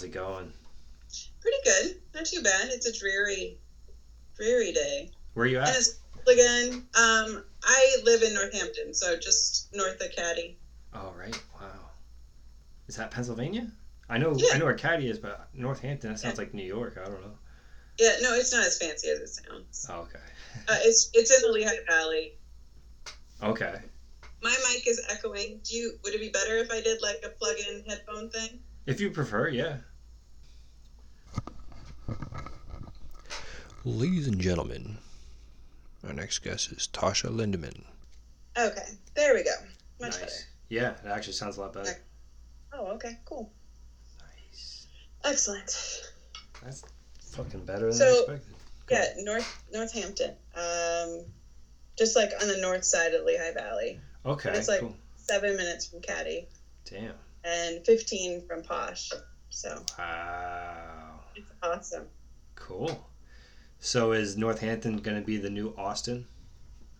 How's it going? Pretty good. Not too bad. It's a dreary, dreary day. Where are you And at? it's again. Um, I live in Northampton, so just north of Caddy. Oh, right. Wow. Is that Pennsylvania? I know Yeah. I know where Caddy is, but Northampton, that sounds like New York. I don't know. Yeah, no, it's not as fancy as it sounds. Oh, okay. Uh, it's it's in the Lehigh Valley. Okay. My mic is echoing. Do you? Would it be better if I did like a plug-in headphone thing? If you prefer, yeah. Ladies and gentlemen, our next guest is Tasha Lindemann. Okay, there we go. Much better. nice. Yeah, it actually sounds a lot better. Oh, okay, cool, Nice. excellent. That's fucking better than I So- expected. Yeah, North Northampton. Um, just like on the north side of Lehigh Valley, Okay, And it's like- cool. seven minutes from Caddy Damn. and fifteen from Posh. So Wow. It's awesome. Cool. So is Northampton going to be the new Austin?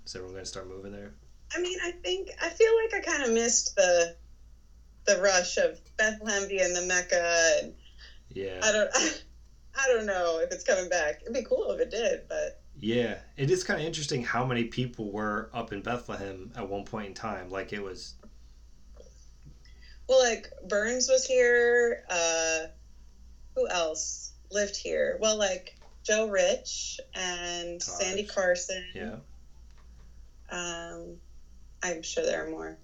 Is everyone going to start moving there? I mean, I think I feel like I kind of missed the the rush of Bethlehem being the Mecca, and Yeah. I don't I don't know if it's coming back. It'd be cool if it did, but Yeah. It is kind of interesting how many people were up in Bethlehem at one point in time. Like it was. well, like Burns was here. Uh, who else lived here? Well, like Joe Rich and. Sandy Carson. Yeah. Um, I'm sure there are more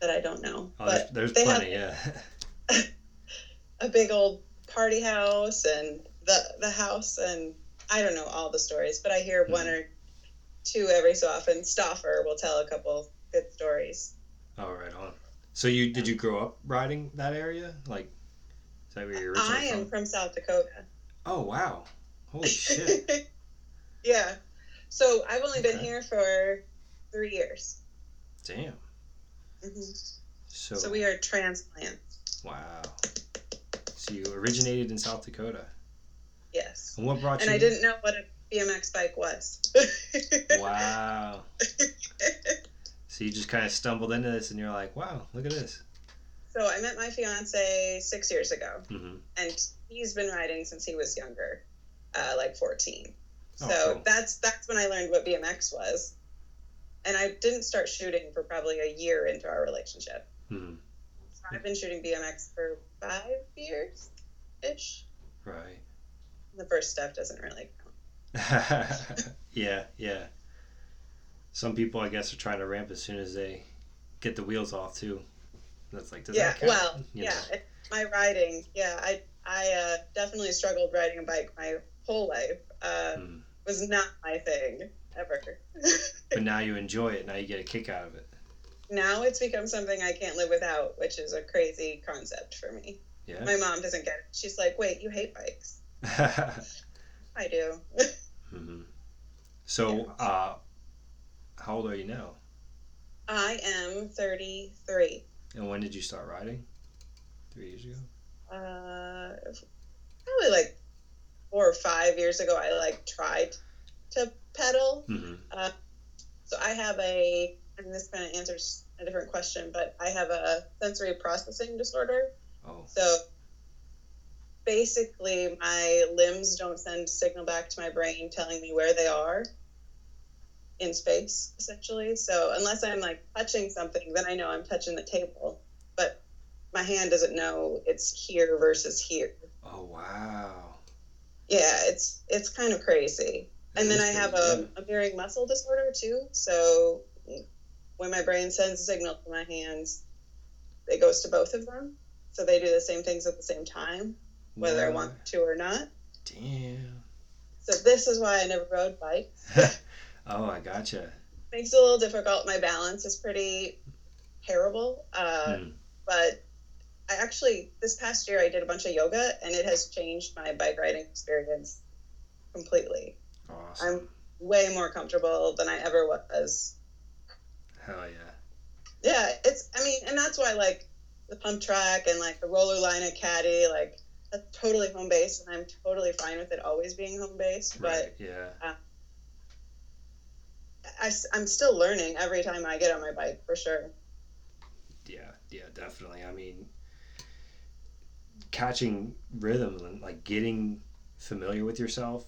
that I don't know, Oh, but there's have- plenty. yeah. a big old party house and the the house and I don't know all the stories, but I hear one Mhm. or two every so often. Stoffer will tell a couple good stories. oh, right on. So you did you grow up riding that area? Like, is that where you're originally I am from? from South Dakota. Oh wow! Holy shit! yeah. So I've only been here for three years. Damn. hmm So, So we are transplants. wow. So you originated in South Dakota, Yes. and what brought And you? I didn't know what a BMX bike was. Wow. So you just kind of stumbled into this, and you're like, "Wow, look at this." So I met my fiance six years ago. hmm and he's been riding since he was younger, uh, like 14. Oh, so cool. that's that's when I learned what BMX was, and I didn't start shooting for probably a year into our relationship. hmm So I've been shooting BMX for five years, ish. Right. The first stuff doesn't really count. yeah, yeah. Some people, I guess, are trying to ramp as soon as they get the wheels off too. That's like, does yeah, well, You yeah, my riding, yeah, I I uh, definitely struggled riding a bike my whole life. Uh, Mm. Was not my thing ever. But now you enjoy it. Now you get a kick out of it. now it's become something I can't live without, which is a crazy concept for me. Yeah. My mom doesn't get it. She's like, "Wait, you hate bikes?" I do. hmm So, uh, how old are you now? I am 33. And when did you start riding? Three years ago. Uh, probably like four or five years ago, I like tried to pedal. hmm So I have a, and this kind of answers a different question, but I have a sensory processing disorder. Oh. So basically, my limbs don't send signal back to my brain telling me where they are in space, essentially. So unless I'm like touching something, then I know I'm touching the table. But my hand doesn't know it's here versus here. Oh wow. Yeah, it's it's kind of crazy. And then I have a, a mirroring muscle disorder too. So when my brain sends a signal to my hands, it goes to both of them. So they do the same things at the same time, whether I want to or not. Damn. So this is why I never rode bikes. oh, I gotcha. Makes it a little difficult. My balance is pretty terrible. Uh, Hmm. But I actually, this past year, I did a bunch of yoga and it has changed my bike riding experience completely. Awesome. I'm way more comfortable than I ever was. Hell yeah. Yeah, it's, I mean, and that's why, like, the pump track and, like, the roller line at Caddy, like, that's totally home based and I'm totally fine with it always being home based. But Right. Yeah. I, am still learning every time I get on my bike for sure. Yeah. Yeah. Definitely. I mean, catching rhythm and like getting familiar with yourself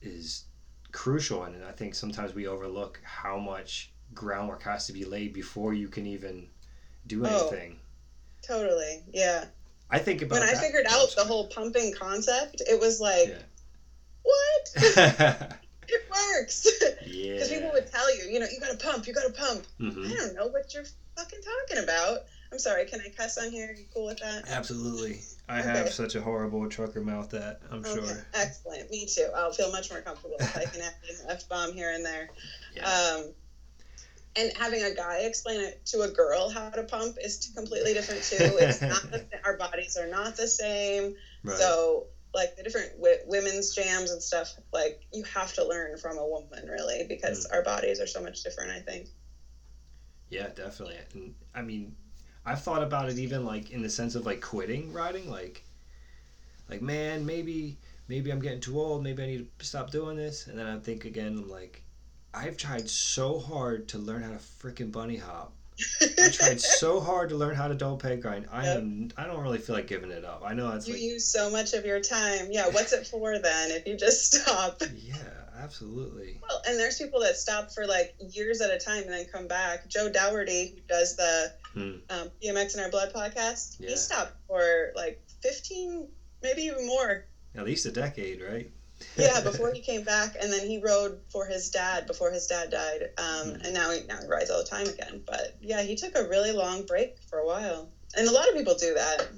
is crucial and i think sometimes we overlook how much groundwork has to be laid before you can even do Oh. anything Totally. Yeah. i think about When I figured Oh, out the whole pumping concept, it was like, Yeah. what? it works. yeah Because people would tell you, you know, you gotta pump, you gotta pump. Mhm. I don't know what you're fucking talking about. I'm sorry, can I cuss on here? Are you cool with that? absolutely i Okay. have such a horrible trucker mouth that i'm Okay, sure excellent. Me too. I'll feel much more comfortable if I can add an F bomb here and there. yeah. Um, and having a guy explain it to a girl how to pump is completely different too. It's not the, our bodies are not the same. right So like the different w- women's jams and stuff, like you have to learn from a woman really because mm. our bodies are so much different. I think. Yeah, definitely. And I mean, I've thought about it even like in the sense of like quitting riding, like, like man, maybe maybe I'm getting too old. Maybe I need to stop doing this. And then I think again, I'm like, I've tried so hard to learn how to freaking bunny hop. I tried so hard to learn how to double peg grind. I Yep. am. I don't really feel like giving it up. I know that's you like, use so much of your time. Yeah, what's it for then if you just stop? yeah, absolutely. Well, and there's people that stop for like years at a time and then come back. Joe Dougherty, who does the Hmm. um, BMX in Our Blood podcast, Yeah. he stopped for like 15, maybe even more. At least a decade, right? Yeah, before he came back, and then he rode for his dad before his dad died, um, Hmm. and now he now he rides all the time again. But yeah, he took a really long break for a while, and a lot of people do that.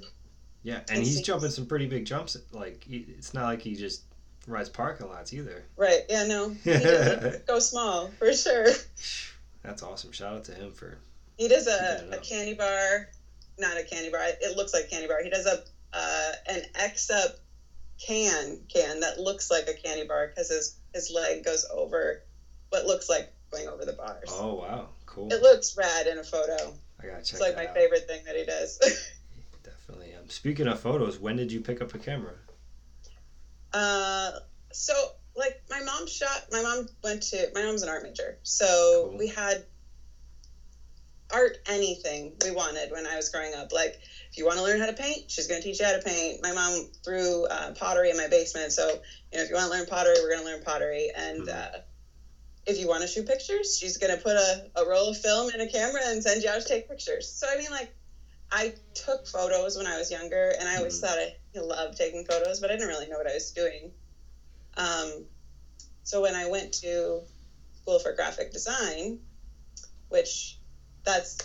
Yeah, and he's jumping some pretty big jumps. Like, he, it's not like he just rides parking lots either. Right? Yeah, no, he go small for sure. That's awesome. Shout out to him for He does a, a candy bar, not a candy bar. It looks like candy bar. He does a uh, an X up can can that looks like a candy bar because his his leg goes over what looks like going over the bars. Oh wow, cool. It looks rad in a photo. I gotta check It's like my out. favorite thing that he does. Definitely. Um, speaking of photos, when did you pick up a camera? uh, so like my mom shot. My mom went to. My mom's an art major, so Cool. we had art anything we wanted when I was growing up. Like if you want to learn how to paint, she's going to teach you how to paint. My mom threw uh, pottery in my basement, so you know if you want to learn pottery, we're going to learn pottery. And Mhm. uh, if you want to shoot pictures, she's going to put a, a roll of film in a camera and send you out to take pictures. So I mean, like I took photos when I was younger, and I always Mhm. thought I loved taking photos, but I didn't really know what I was doing. Um, so when I went to school for graphic design, which that's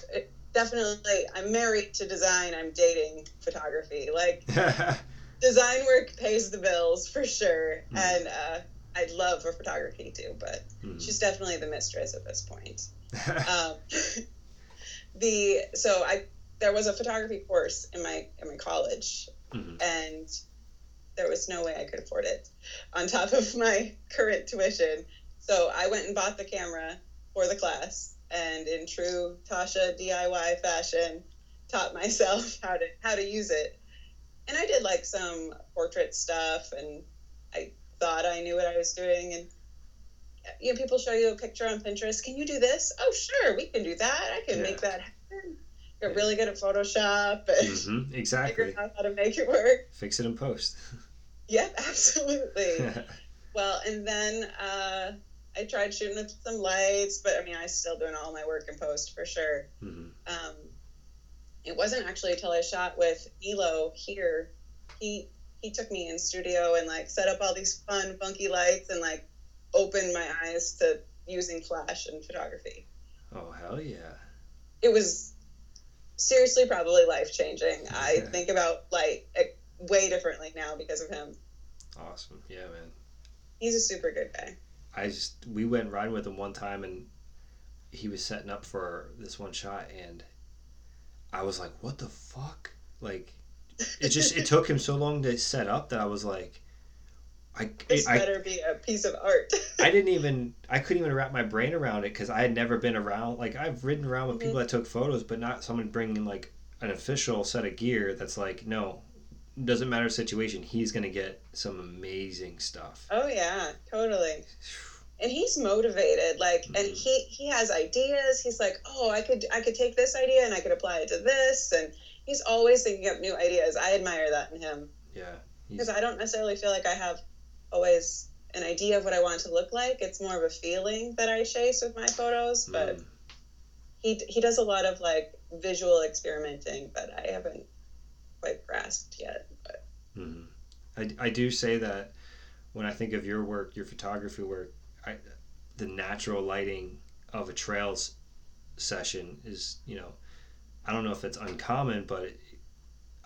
definitely I'm married to design. I'm dating photography. Like design work pays the bills for sure, Mhm. and uh, I'd love for photography too. But Hmm. she's definitely the mistress at this point. Um, the so I there was a photography course in my in my college, Mhm. and there was no way I could afford it on top of my current tuition. So I went and bought the camera for the class, and in true Tasha DIY fashion, taught myself how to how to use it. And I did like some portrait stuff, and I thought I knew what I was doing. And you know, people show you a picture on Pinterest. Can you do this? Oh, sure, we can do that. I can Yeah. make that happen. You're Yeah. really good at Photoshop and Mhm, figure Exactly. out how to make it work. Fix it in post. Yep, absolutely. well, and then uh, I tried shooting with some lights, but I mean, I still doing all my work in post for sure. Mhm. Um, it wasn't actually until I shot with Milo here. He he took me in studio and like set up all these fun, funky lights and like opened my eyes to using flash and photography. Oh hell yeah. It was seriously probably life changing. I think about light way differently now because of him. Awesome. Yeah, man. He's a super good guy. I just we went riding with him one time and he was setting up for this one shot and I was like, "What the fuck?" Like it just it took him so long to set up that I was like I This I, better be a piece of art. I didn't even I couldn't even wrap my brain around it because I had never been around like I've ridden around with people that took photos but not someone bringing like an official set of gear that's like no doesn't matter the situation he's gonna get some amazing stuff oh yeah, totally. and he's motivated like and Mhm. he he has ideas he's like oh i could i could take this idea and i could apply it to this and he's always thinking up new ideas. I admire that in him Yeah. because I don't necessarily feel like I have always an idea of what I want to look like. It's more of a feeling that I chase with my photos, but Mm. he he does a lot of like visual experimenting that I haven't quite grasped yet. But Mhm. I, I do say that when I think of your work, your photography work, I, the natural lighting of a trails session is, you know, I don't know if it's uncommon, but it,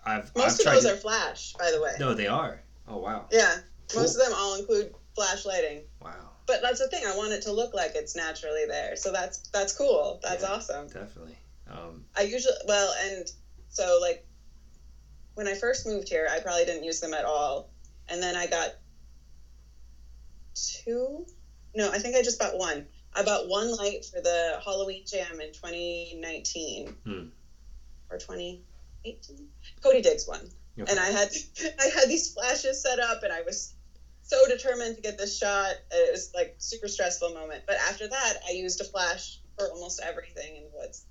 I've most I've of those to- are flash, by the way. no, they are. Oh wow, Yeah, Cool. most of them all include flash lighting. wow, But that's the thing. I want it to look like it's naturally there. So that's that's cool. That's Yeah. awesome. definitely. Um, I usually well, and so like when I first moved here, I probably didn't use them at all, and then I got two. No, I think I just bought one. I bought one light for the Halloween Jam in 2019 Hmm. or 2018. Cody Diggs one, okay. and I had I had these flashes set up, and I was so determined to get this shot. It was like super stressful moment. But after that, I used a flash for almost everything in the woods.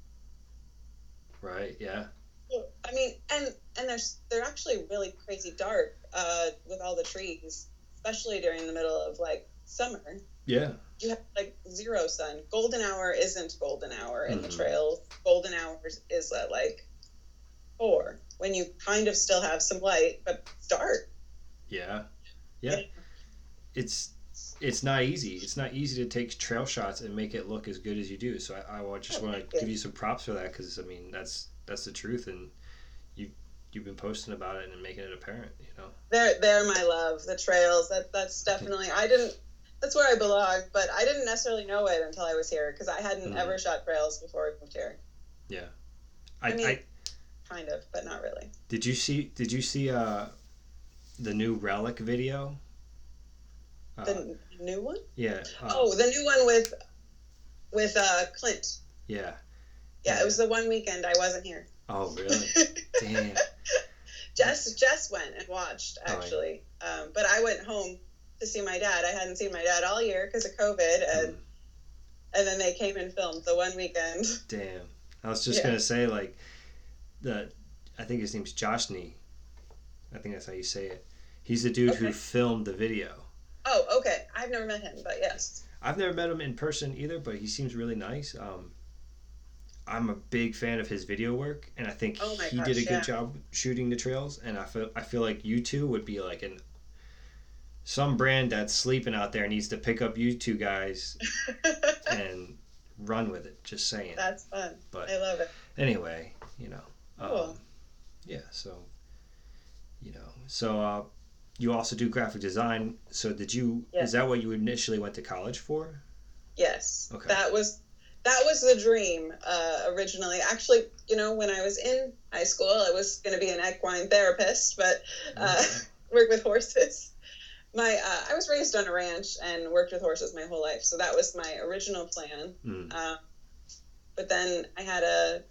right, yeah, I mean, and and they're they're actually really crazy dark uh, with all the trees, especially during the middle of like summer. yeah, You have like zero sun. Golden hour isn't golden hour in the Mhm. trails. Golden hours is at like four when you kind of still have some light, but it's dark. yeah, yeah. It's it's not easy. It's not easy to take trail shots and make it look as good as you do. So I, I just Oh, want to give you some props for that because I mean that's that's the truth, and you you've been posting about it and making it apparent. You know. They're they're my love. The trails. That that's definitely. I didn't. That's where I belong, but I didn't necessarily know it until I was here because I hadn't Mhm. ever shot trails before I moved here. I, I mean- I Kind of, but not really. did you see did you see uh the new relic video? Uh, The new one? yeah. Uh, oh, the new one with with uh Clint. yeah. Yeah, Yeah. it was the one weekend I wasn't here. Oh really? Damn. Jess Jess went and watched Oh, yeah. actually, um, but I went home to see my dad. I hadn't seen my dad all year because of COVID, and Mm, and then they came and filmed the one weekend. Damn. I was just Yeah. gonna say like the I think his name's Josh Nee. I think that's how you say it. He's the dude who filmed the video. Oh, okay. I've never met him, but yes. I've never met him in person either, but he seems really nice. Um, I'm a big fan of his video work, and I think Oh he gosh, did a good yeah. job shooting the trails. And I feel I feel like you two would be like an some brand that's sleeping out there needs to pick up you two guys and run with it. Just saying. That's fun. But I love it. anyway, you know, Cool. um, yeah. So, you know, so uh, you also do graphic design. So did you? Yeah. Is that what you initially went to college for? Yes. Okay. That was that was the dream uh, originally. Actually, you know, when I was in high school, I was going to be an equine therapist, but uh, Okay. work with horses. My uh, I was raised on a ranch and worked with horses my whole life, so that was my original plan. Mm. But then I had a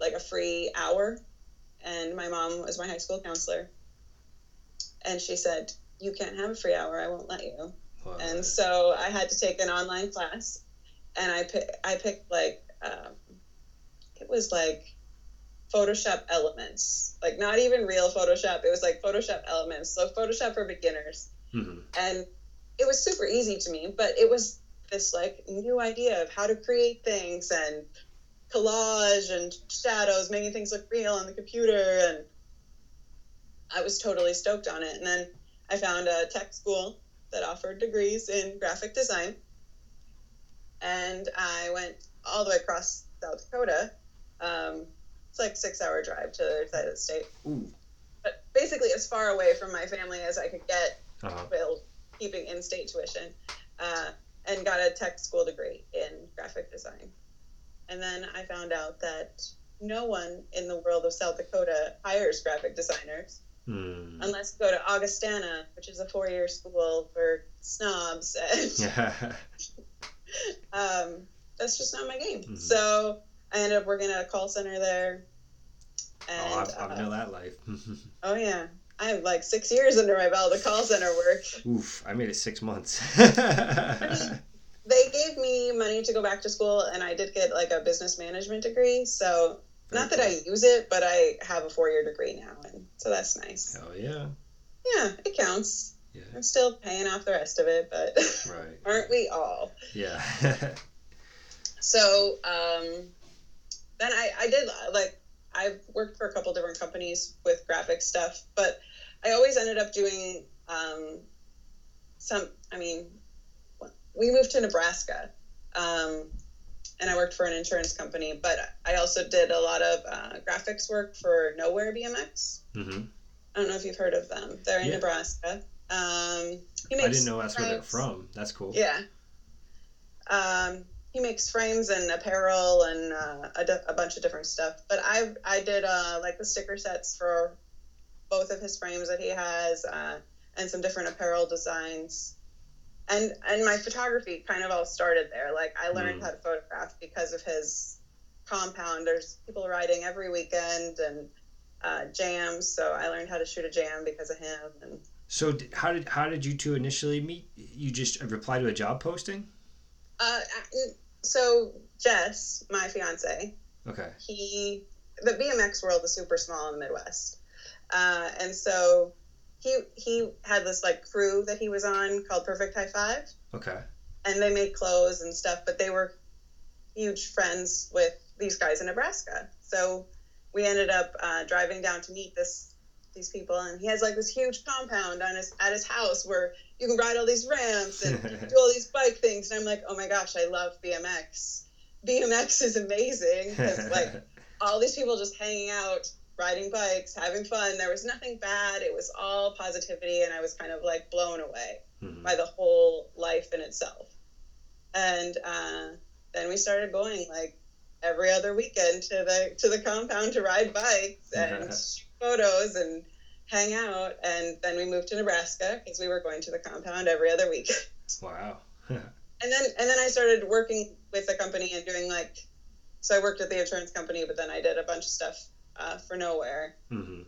like a free hour, and my mom was my high school counselor, and she said, "You can't have a free hour. I won't let you." Well, and so I had to take an online class, and I pick, I picked like um, it was like Photoshop Elements, like not even real Photoshop. It was like Photoshop Elements, so Photoshop for beginners, mhm. and it was super easy to me. But it was this like new idea of how to create things and collage and shadows, making things look real on the computer, and I was totally stoked on it. And then I found a tech school that offered degrees in graphic design. And I went all the way across South Dakota. Um, it's like six hour drive to the other side of the state. Ooh. But basically as far away from my family as I could get Uh-huh. while keeping in state tuition. Uh, and got a tech school degree in graphic design. And then I found out that no one in the world of South Dakota hires graphic designers Mm. unless you go to Augustana, which is a four year school for snobs. And. um, that's just not my game. Mhm. So I ended up working at a call center there. And, oh, I've, uh, know that life. oh, yeah. I have like six years under my belt of call center work. Oof, I made it six months. They gave me money to go back to school, and I did get like a business management degree. So Very Not that I use it, but I have a four year degree now, and so that's nice. Hell yeah. Yeah, it counts. Yeah. I'm still paying off the rest of it, but Right. aren't we all? Yeah. So um, then I, I did like I've worked for a couple different companies with graphic stuff, but I always ended up doing um, some. I mean, we moved to Nebraska, um, and I worked for an insurance company, but I also did a lot of uh, graphics work for Nowhere BMX. hmm I don't know if you've heard of them. They're in Yeah. Nebraska. Um, he I didn't know that's where they're from. That's cool. Yeah. Um, he makes frames and apparel and uh, a, di- a bunch of different stuff. But I I did uh, like the sticker sets for both of his frames that he has uh, and some different apparel designs. And and my photography kind of all started there. Like I learned Mm. how to photograph because of his compound. There's people riding every weekend and uh, jams. So I learned how to shoot a jam because of him. And So d- how did how did you two initially meet? You just replied to a job posting? uh, so Jess, my fiance, Okay. he the BMX world is super small in the Midwest, uh, and so he he had this like crew that he was on called Perfect High Five, Okay. and they made clothes and stuff, but they were huge friends with these guys in Nebraska. So we ended up uh, driving down to meet this these people, and he has like this huge compound on his at his house where you can ride all these ramps and do all these bike things, and I'm like, oh my gosh, I love BMX. BMX is amazing because like all these people just hanging out, riding bikes, having fun. There was nothing bad. It was all positivity, and I was kind of like blown away Mhm. by the whole life in itself. And uh, then we started going like every other weekend to the to the compound to ride bikes and photos and hang out. And then we moved to Nebraska because we were going to the compound every other week. Wow. And then and then I started working with the company and doing like so I worked at the insurance company, but then I did a bunch of stuff uh, for nowhere. hmm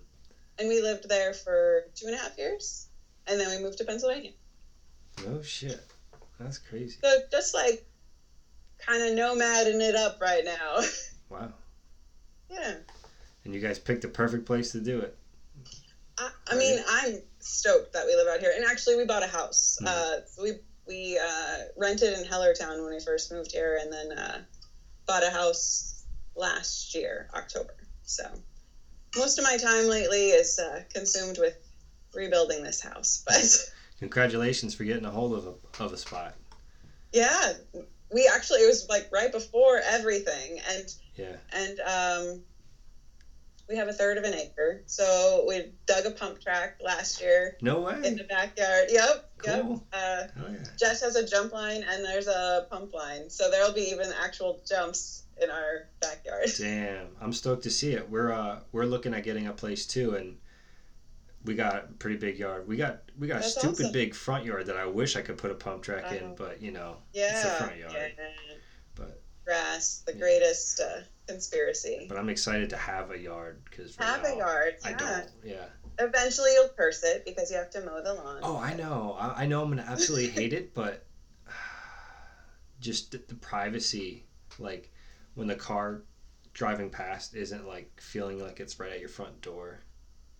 And we lived there for two and a half years. And then we moved to Pennsylvania. Oh shit. That's crazy. So just like kind of nomading it up right now. Wow. yeah. And you guys picked the perfect place to do it. I, I mean, I'm stoked that we live out here. And actually, we bought a house. Mhm. Uh, we we uh, rented in Hellertown when we first moved here, and then uh, bought a house last year, October. So most of my time lately is uh, consumed with rebuilding this house. But Congratulations for getting a hold of a, of a spot. yeah, we actually it was like right before everything, and Yeah. and um, we have a third of an acre. So we dug a pump track last year No way. in the backyard. Yep, yep. Cool. Uh, Oh yeah. Jess has a jump line and there's a pump line, so there'll be even actual jumps in our backyard. Damn, I'm stoked to see it. We're uh we're looking at getting a place too, and we got a pretty big yard. We got we got a That's stupid awesome. big front yard that I wish I could put a pump track in, but you know, Yeah, It's a front yard. yeah. But- grass, the Yeah. greatest uh, conspiracy. but I'm excited to have a yard because Have a yard. I Yeah. don't. Yeah. Eventually, you'll curse it because you have to mow the lawn. Oh, I know. I, I know I'm gonna absolutely hate it, but just the, the privacy, like when the car driving past isn't like feeling like it's right at your front door.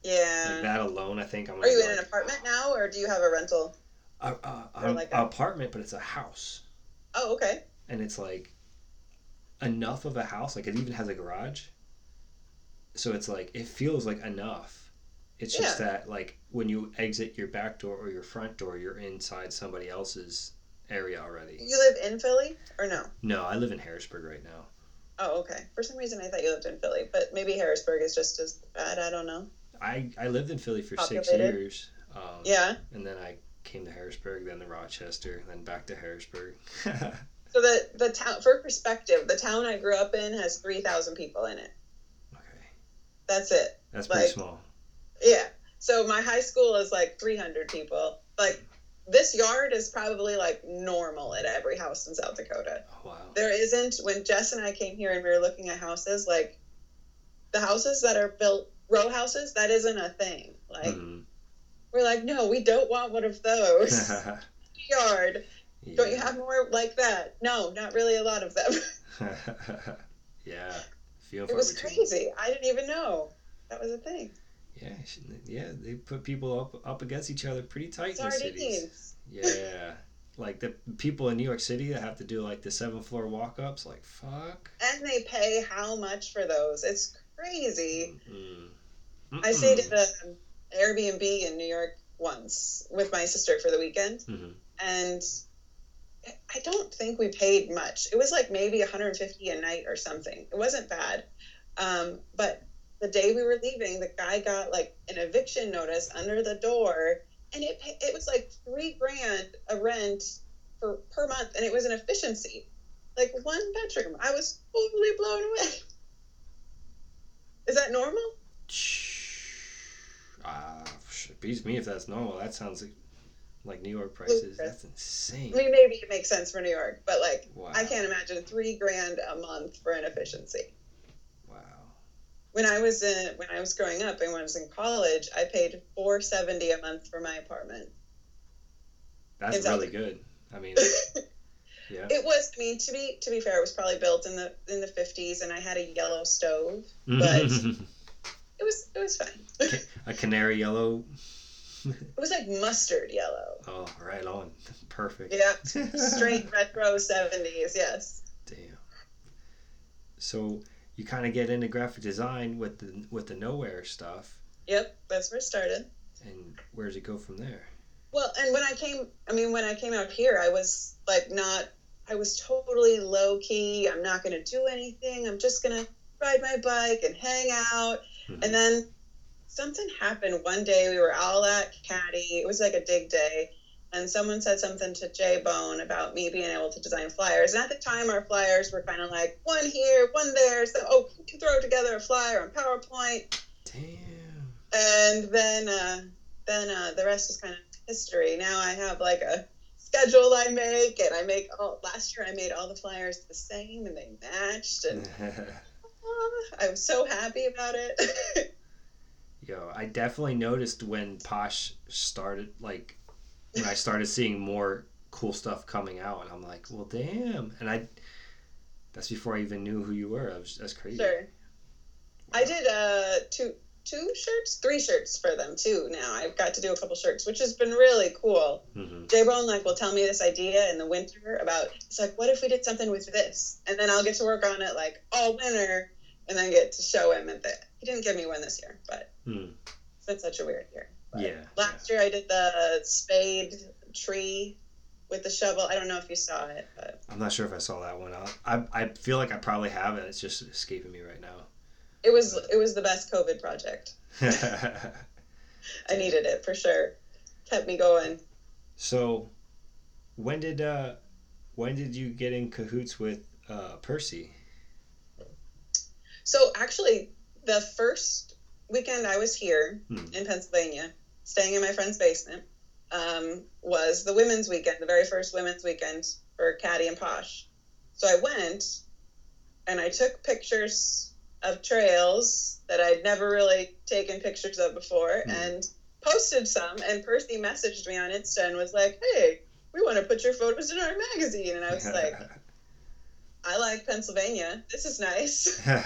yeah. Like that alone, I think I'm. Are you in an apartment ah. now, or do you have a rental? A, a, a- like a- apartment, but it's a house, Oh, okay. and it's like enough of a house. Like it even has a garage. So it's like it feels like enough. It's just that like when you exit your back door or your front door, you're inside somebody else's area already. You live in Philly, or no? No, I live in Harrisburg right now. Oh, okay. For some reason, I thought you lived in Philly, but maybe Harrisburg is just as bad. I don't know. I, I lived in Philly for six years. Um, Yeah. And then I came to Harrisburg, then to Rochester, then back to Harrisburg. So the the town, for perspective, the town I grew up in has three thousand people in it. okay. That's it. That's pretty small. Yeah. So my high school is like three hundred people. Like this yard is probably like normal at every house in South Dakota. Oh, wow. There isn't when Jess and I came here and we were looking at houses like the houses that are built row houses that isn't a thing. Like Mhm. we're like no, we don't want one of those yard. Don't you have more like that? No, not really a lot of them. yeah. And It was between. crazy. I didn't even know that was a thing. Yeah, yeah, they put people up up against each other pretty tight in cities. Yeah, like the people in New York City that have to do like the seven floor walk ups. Like fuck. And they pay how much for those? It's crazy. Mm-mm. I stayed at an Airbnb in New York once with my sister for the weekend, Mhm. and I don't think we paid much. It was like maybe 150 a night or something. It wasn't bad, um, but the day we were leaving, the guy got like an eviction notice under the door, and it it was like three grand a rent for per month, and it was an efficiency, like one bedroom. I was totally blown away. Is that normal? Ah, sh- beats me if that's normal. That sounds like, New York prices. That's insane. I mean, maybe it makes sense for New York, but like, Wow. I can't imagine three grand a month for an efficiency. Wow. When I was in, when I was growing up and when I was in college, I paid four seventy a month for my apartment. That's really good. I mean, yeah. It was, I mean, to be to be fair, it was probably built in the in the fifties, and I had a yellow stove. but- It was it was fine. a canary yellow. It was like mustard yellow. Oh, right on. Perfect. Yeah, straight retro seventies. Yes. Damn. So you kind of get into graphic design with the with the nowhere stuff, Yep, that's where it started. and where does it go from there? Well, and when I came, I mean, when I came out here, I was like not, I was totally low key. I'm not going to do anything. I'm just going to ride my bike and hang out. Mhm. And then something happened one day. We were all at Caddy. It was like a dig day. And someone said something to Jay Bone about me being able to design flyers. And at the time, our flyers were kind of like one here, one there. So, oh, you can throw together a flyer on PowerPoint Damn. and then uh, then uh, the rest is kind of history. Now I have like a schedule I make, and I make all. Last year I made all the flyers the same, and they matched, and uh, I was so happy about it. Yo, I definitely noticed when Posh started, like, when I started seeing more cool stuff coming out, and I'm like, well, damn. And I, that's before I even knew who you were. I was, that's crazy. sure. I did uh two two shirts, three shirts for them too. Now I've got to do a couple shirts, which has been really cool. hmm Jay Bone like will tell me this idea in the winter about it's like what if we did something with this, and then I'll get to work on it like all winter, and then get to show him at the. He didn't give me one this year, but Hmm. it's been such a weird year. But Yeah. Last year I did the spade tree with the shovel. I don't know if you saw it, but I'm not sure if I saw that one. I, I, I feel like I probably have it. It's just escaping me right now. it was it was the best COVID project. I needed it for sure. Kept me going. so, when did uh, when did you get in cahoots with uh, Percy? So actually, the first weekend I was here Hmm. in Pennsylvania, staying in my friend's basement, um, was the women's weekend, the very first women's weekend for Caddy and Posh. So I went and I took pictures of trails that I'd never really taken pictures of before Hmm. and posted some. And Percy messaged me on Insta and was like, hey, we want to put your photos in our magazine. And I was like, I like Pennsylvania. This is nice. oh,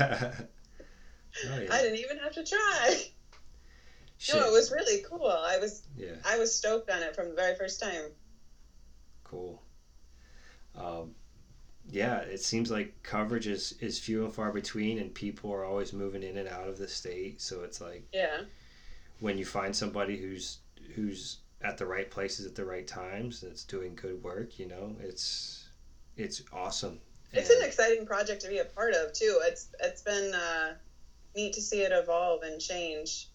yeah. I didn't even have to try. Shit. No, it was really cool. I was yeah. I was stoked on it from the very first time. Cool. Um, yeah, it seems like coverage is, is few and far between, and people are always moving in and out of the state. So it's like Yeah. when you find somebody who's who's at the right places at the right times, that's doing good work. You know, it's it's awesome. It's an exciting project to be a part of too. It's it's been uh, neat to see it evolve and change.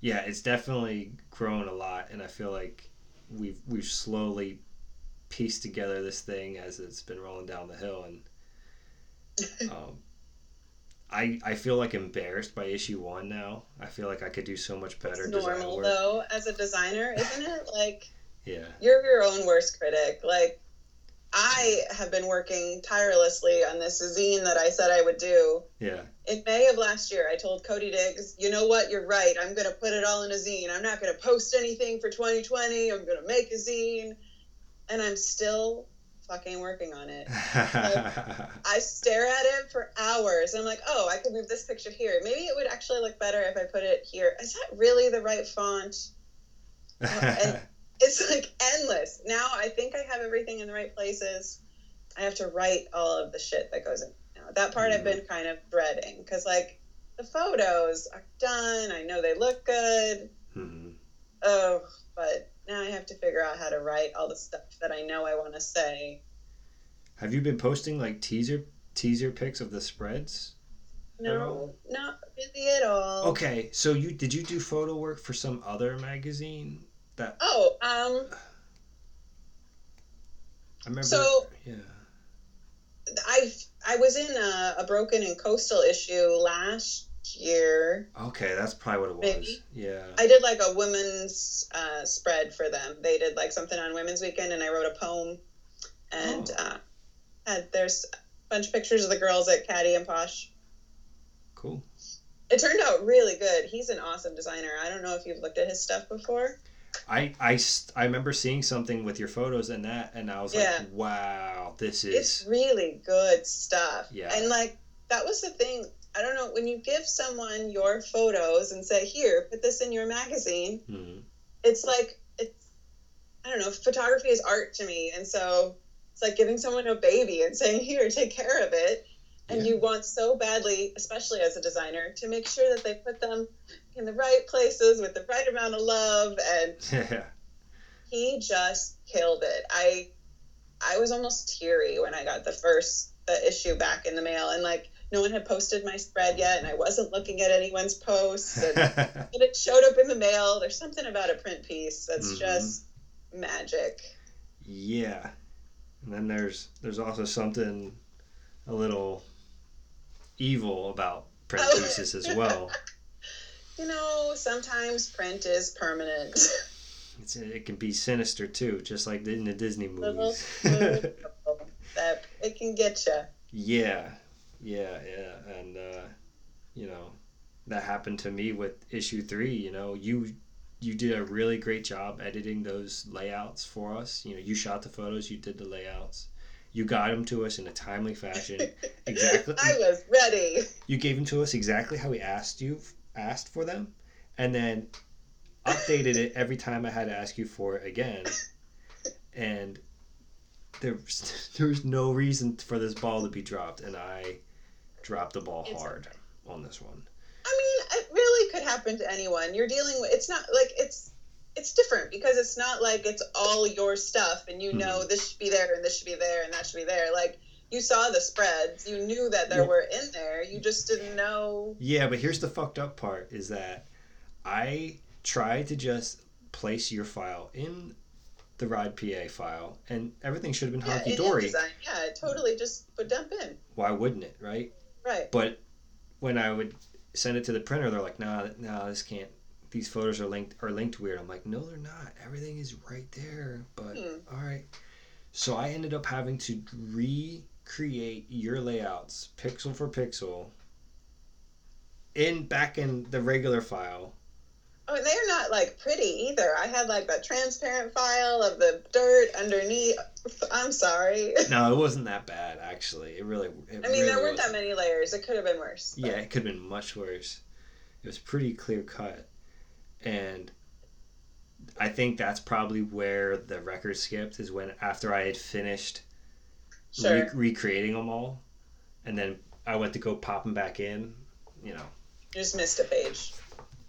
yeah, it's definitely grown a lot, and I feel like we've we've slowly pieced together this thing as it's been rolling down the hill, and um, I I feel like embarrassed by issue one now. I feel like I could do so much better It's normal though as a designer, isn't it? Like Yeah, you're your own worst critic. Like I have been working tirelessly on this zine that I said I would do. yeah, In May of last year, I told Cody Diggs, you know what, you're right. I'm going to put it all in a zine. I'm not going to post anything for 2020. I'm going to make a zine. And I'm still fucking working on it. I stare at it for hours. I'm like, oh, I could move this picture here. Maybe it would actually look better if I put it here. Is that really the right font? Uh, and- It's like endless. Now I think I have everything in the right places. I have to write all of the shit that goes in. Now that part I've been kind of dreading because like the photos are done. I know they look good. Mhm. Oh, but now I have to figure out how to write all the stuff that I know I want to say. Have you been posting like teaser teaser pics of the spreads? No, not really at all. Okay, so you did you do photo work for some other magazine? That Oh, um, I remember. So- yeah. I I was in a, a Broken and Coastal issue last year. Okay, that's probably what it was. Maybe. Yeah. I did like a women's uh, spread for them. They did like something on Women's Weekend, and I wrote a poem. And Oh. uh, had there's a bunch of pictures of the girls at Caddy and Posh. Cool. It turned out really good. He's an awesome designer. I don't know if you've looked at his stuff before. I, I, I remember seeing something with your photos and that, and I was Yeah. like, wow, this is. It's really good stuff. Yeah. And like that was the thing. I don't know when you give someone your photos and say, "Here, put this in your magazine." Mhm. It's like it's I don't know, photography is art to me. And so it's like giving someone a baby and saying, "Here, take care of it." And Yeah. you want so badly, especially as a designer, to make sure that they put them in the right places with the right amount of love and Yeah. he just killed it. I I was almost teary when I got the first the issue back in the mail and like no one had posted my spread yet and I wasn't looking at anyone's posts and but it showed up in the mail. There's something about a print piece that's Mhm. just magic. yeah. And then there's there's also something a little evil about print Oh. pieces as well. You know, sometimes print is permanent. It's, it can be sinister too, just like in the Disney movies. that it can get you. Yeah, yeah, yeah, and uh, you know that happened to me with issue three. You know, you you did a really great job editing those layouts for us. You know, you shot the photos, you did the layouts, you got them to us in a timely fashion. Exactly. I was ready. You gave them to us exactly how we asked you asked for them, and then updated it every time I had to ask you for it again. And there was, there was no reason for this ball to be dropped, and I dropped the ball It's hard on this one. I mean, it really could happen to anyone. You're dealing with it's not like it's it's different because it's not like it's all your stuff and you know mm-hmm. this should be there and this should be there and that should be there. Like you saw the spreads, you knew that there Yeah. were in there. You just didn't know. Yeah, but here's the fucked up part: is that I tried to just place your file in the Ride PA file, and everything should have been Yeah, hunky dory. Yeah, it totally just would dump in. Why wouldn't it, right? Right. But when I would send it to the printer, they're like, "Nah, nah, this can't. These photos are linked are linked weird." I'm like, "No, they're not. Everything is right there." But Hmm. all right. So I ended up having to recreate your layouts pixel for pixel in back in the regular file. Oh, they're not like pretty either. I had like that transparent file of the dirt underneath. I'm sorry. No, it wasn't that bad actually. It really. It I mean, really there weren't that wasn't. many layers. It could have been worse. but- Yeah, it could have been much worse. It was pretty clear cut. And I think that's probably where the record skipped is when after I had finished Sure. re- recreating them all, and then I went to go pop them back in. You know, You just missed a page.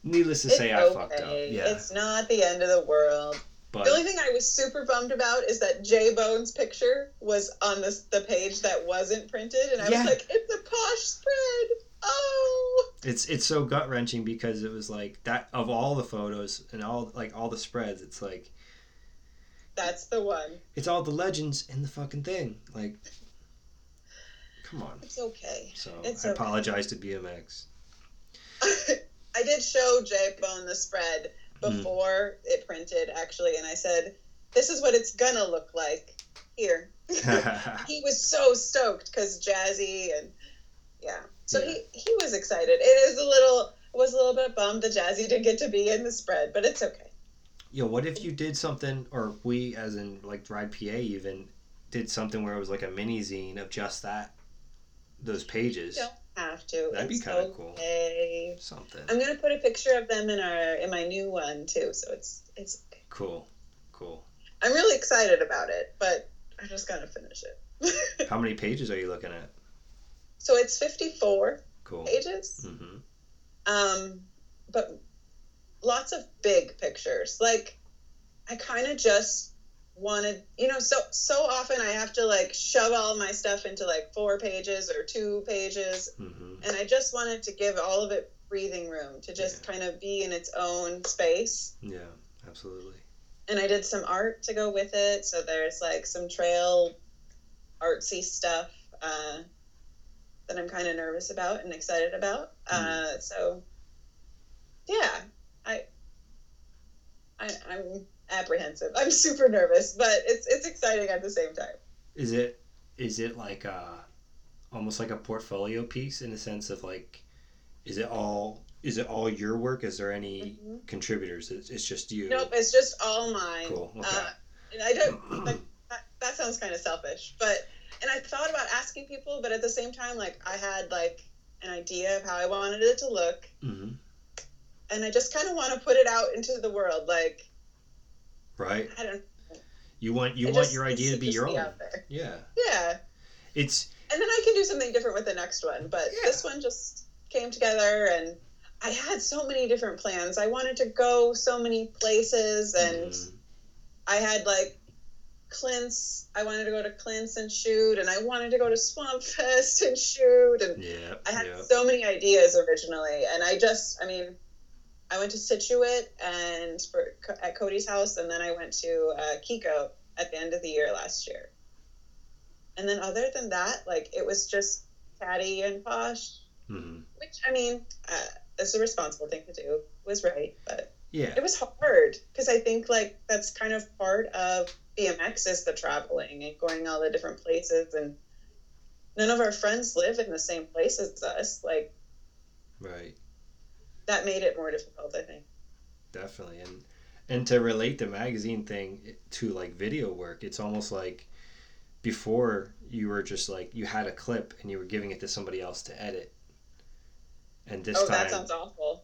needless to It's say, I fucked up. Yeah, It's not the end of the world. but The only thing I was super bummed about is that J Bone's picture was on this the page that wasn't printed, and I Yeah. was like, "It's a posh spread." Oh, it's it's so gut wrenching because it was like that of all the photos and all like all the spreads. It's like that's the one. it's all the legends in the fucking thing. Like, come on. It's okay. So It's I okay. apologize to BMX. I did show J Bone the spread Mm. before it printed, actually, and I said, "This is what it's gonna look like." Here, he was so stoked because Jazzy and yeah, so Yeah. he he was excited. It is a little was a little bit bummed that Jazzy didn't get to be in the spread, but it's okay. Yo, what if you did something, or we, as in like Ride PA, even did something where it was like a mini zine of just that, those pages. You don't have to. That'd be kinda cool. Something. I'm gonna put a picture of them in our in my new one too, so it's it's. Cool. Cool. I'm really excited about it, but I just gotta finish it. How many pages are you looking at? so it's 54 Cool. pages, Mm-hmm. um, but lots of big pictures. Like I kind of just wanted, you know, so so often I have to like shove all my stuff into like four pages or two pages, Mm-hmm. and I just wanted to give all of it breathing room to just kind of be in its own space. Yeah, absolutely. and I did some art to go with it. So there's like some trail artsy stuff uh, that I'm kind of nervous about and excited about. Uh, so yeah, I, I I'm apprehensive. I'm super nervous, but it's it's exciting at the same time. Is it is it like a almost like a portfolio piece in the sense of like is it all is it all your work? Is there any Mhm. contributors? It's, it's just you. Nope, it's just all mine. Cool. Okay. Uh, and I don't like that, that sounds kind of selfish, but and I thought about asking people, but at the same time, like I had like an idea of how I wanted it to look, hmm and I just kind of want to put it out into the world. Like Right. I don't. You want you I want just- your idea to be your own. Yeah. Yeah, It's and then I can do something different with the next one. But Yeah. this one just came together, and I had so many different plans. I wanted to go so many places, and mm, I had like Clint's. I wanted to go to Clint's and shoot, and I wanted to go to Swamp Fest and shoot, and yeah. I had yeah. so many ideas originally, and I just, I mean, I went to Situate and for at Cody's house, and then I went to uh, Kiko at the end of the year last year. And then other than that, like it was just Caddy and Posh, Mhm. which I mean, uh, it's a responsible thing to do. Was right, but Yeah. it was hard because I think like that's kind of part of BMX is the traveling and going all the different places and none of our friends live in the same place as us. Like Right. That made it more difficult, I think. Definitely. And and to relate the magazine thing to like video work, it's almost like before you were just like you had a clip and you were giving it to somebody else to edit. And this oh, time that sounds awful.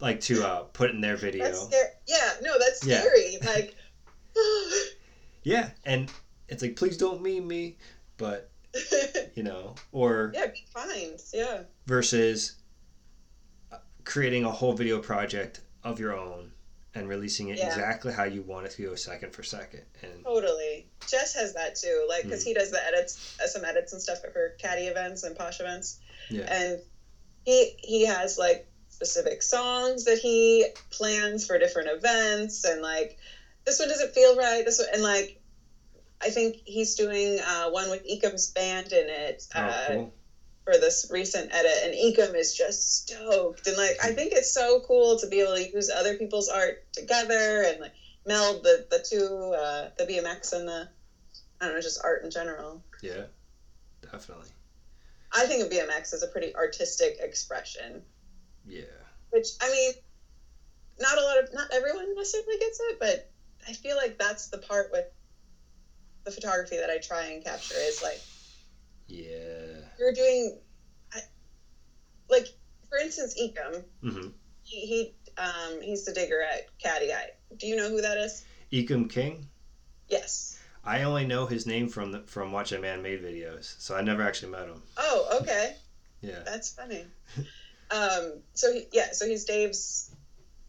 like to uh, put in their video. That's scary. Yeah, no, that's Yeah. scary. Like, Yeah, and it's like please don't meme me, but you know, or yeah, be kind. Yeah, versus creating a whole video project of your own and releasing it Yeah. exactly how you want it to go second for second. And totally. Jess has that too. Like, Mm. because he does the edits, uh, some edits and stuff for Caddy events and Posh events. yeah, and he he has like specific songs that he plans for different events and like this one doesn't feel right this one and like i think he's doing uh, one with ekam's band in it oh uh, cool. For this recent edit and ekam is just stoked and like i think it's so cool to be able to use other people's art together and like meld the the two uh, the bmx and the i don't know just art in general Yeah, definitely. i think of bmx as a pretty artistic expression Yeah. which I mean, not a lot of not everyone necessarily gets it, but I feel like that's the part with the photography that I try and capture is like Yeah. You're doing, like for instance, Ekam. Mm-hmm. He, he um he's the digger at Caddy Eye. Do you know who that is? Ekam King. Yes. I only know his name from the, from watching man-made videos, so I never actually met him. Oh, okay. Yeah. That's funny. um. So he, yeah. So he's Dave's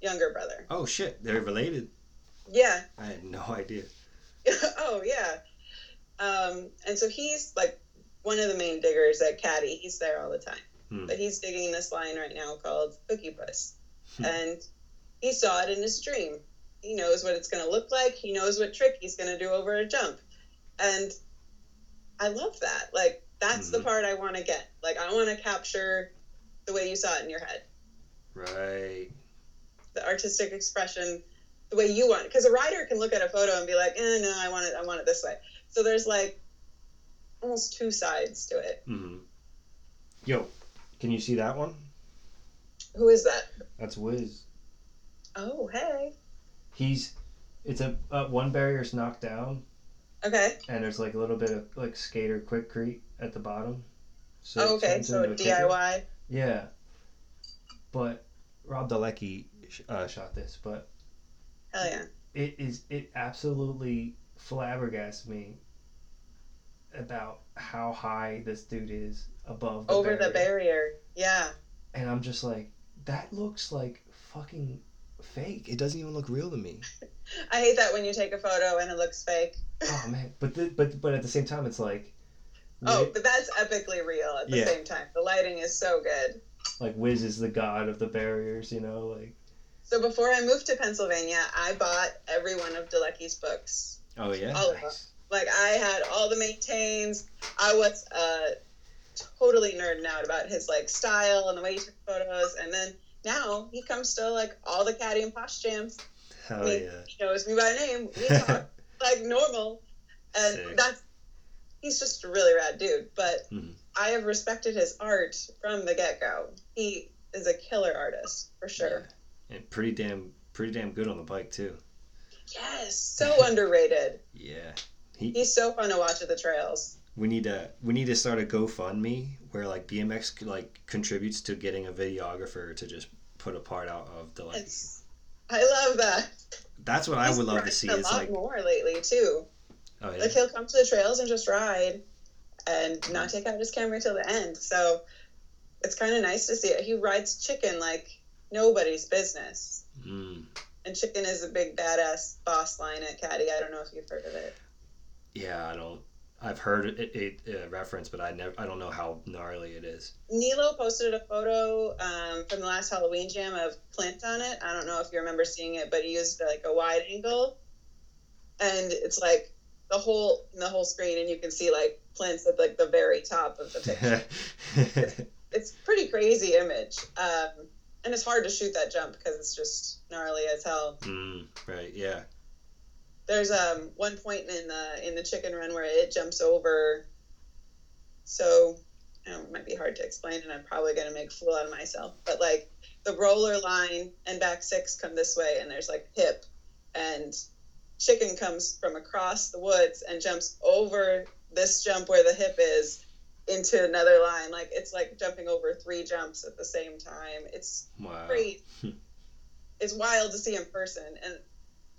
younger brother. Oh shit, they're related. Yeah. I had no idea. oh yeah. Um, and so he's like one of the main diggers at Caddy. He's there all the time. Hmm. But he's digging this line right now called Cookie Puss. Hmm. and he saw it in his dream. He knows what it's going to look like. He knows what trick he's going to do over a jump. And I love that. Like, that's the Mhm. part I want to get. Like, I want to capture the way you saw it in your head, Right. the artistic expression, the way you want. Because a writer can look at a photo and be like, eh, no, I want it. I want it this way. So there's like almost two sides to it. Mm-hmm. Yo, can you see that one? Who is that? That's Wiz. Oh, hey. He's, it's a uh, one barrier's knocked down, Okay. and there's like a little bit of like skater quickcrete at the bottom. So Oh, okay. So into a kicker. DIY. Yeah, but Rob Dolecki uh, shot this, but Hell yeah. it is it absolutely flabbergasted me about how high this dude is above the Over barrier. the barrier. Yeah. and I'm just like, that looks like fucking fake. It doesn't even look real to me. I hate that when you take a photo and it looks fake. Oh man, but the, but but at the same time, it's like, Oh, Wi- but that's epically real at the Yeah. same time. The lighting is so good. like Wiz is the god of the barriers, you know, like. So before I moved to Pennsylvania, I bought every one of Dolecki's books. Oh yeah, All of them. Like I had all the maintains. I was uh, totally nerding out about his like style and the way he took photos. And then now he comes to like all the Caddy and Posh jams. Hell Me- yeah. He knows me by name. We talk like normal, and Sick. that's he's just a really rad dude. But Mhm. I have respected his art from the get go. He is a killer artist for sure. Yeah. And pretty damn pretty damn good on the bike too. Yes, so underrated. Yeah. He, He's so fun to watch at the trails. we need to we need to start a GoFundMe where like BMX like contributes to getting a videographer to just put a part out of the like. It's, I love that. That's what I would love to see. A lot like more lately too. oh yeah. Like he'll come to the trails and just ride, and not take out his camera till the end. So it's kind of nice to see it. He rides chicken like nobody's business. Mm. And chicken is a big badass boss line at Caddy. I don't know if you've heard of it. Yeah, I don't. I've heard it, it, it uh, referenced, but I never. I don't know how gnarly it is. Nilo posted a photo um, from the last Halloween jam of Clint on it. I don't know if you remember seeing it, but he used like a wide angle, and it's like the whole the whole screen, and you can see like Clint's at like the very top of the picture. it's pretty crazy image, um, and it's hard to shoot that jump because it's just gnarly as hell. mm, right. Yeah. There's um one point in the in the chicken run where it jumps over. So I don't know, it might be hard to explain, and I'm probably gonna make a fool out of myself. But like the roller line and back six come this way, and there's like hip, and chicken comes from across the woods and jumps over this jump where the hip is into another line. Like it's like jumping over three jumps at the same time. It's Wow. great. it's wild to see in person, and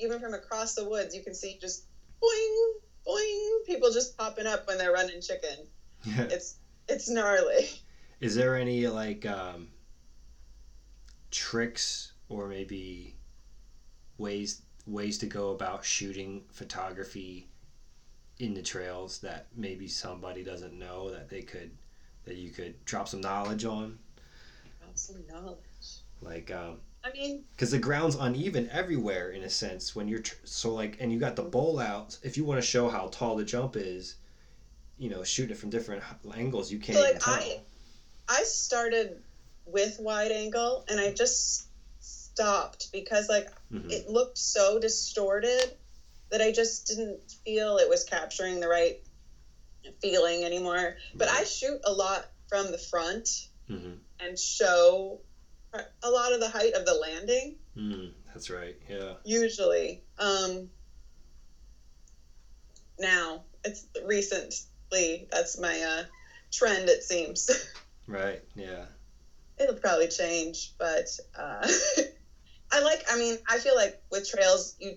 even from across the woods, you can see just boing, boing, people just popping up when they're running chicken. It's it's gnarly. Is there any like um, tricks or maybe ways ways to go about shooting photography in the trails that maybe somebody doesn't know that they could that you could drop some knowledge on Got some knowledge. like um I mean, because the ground's uneven everywhere in a sense when you're tr- so like and you got the bowl out if you want to show how tall the jump is you know shoot it from different angles you can't Like, I- I started with wide angle, and I just stopped because like Mhm. it looked so distorted that I just didn't feel it was capturing the right feeling anymore. But I shoot a lot from the front Mhm. and show a lot of the height of the landing Mm, that's right yeah usually. Um, now it's recently that's my uh, trend. It seems right yeah it'll probably change, but uh, I like. I mean, I feel like with trails, you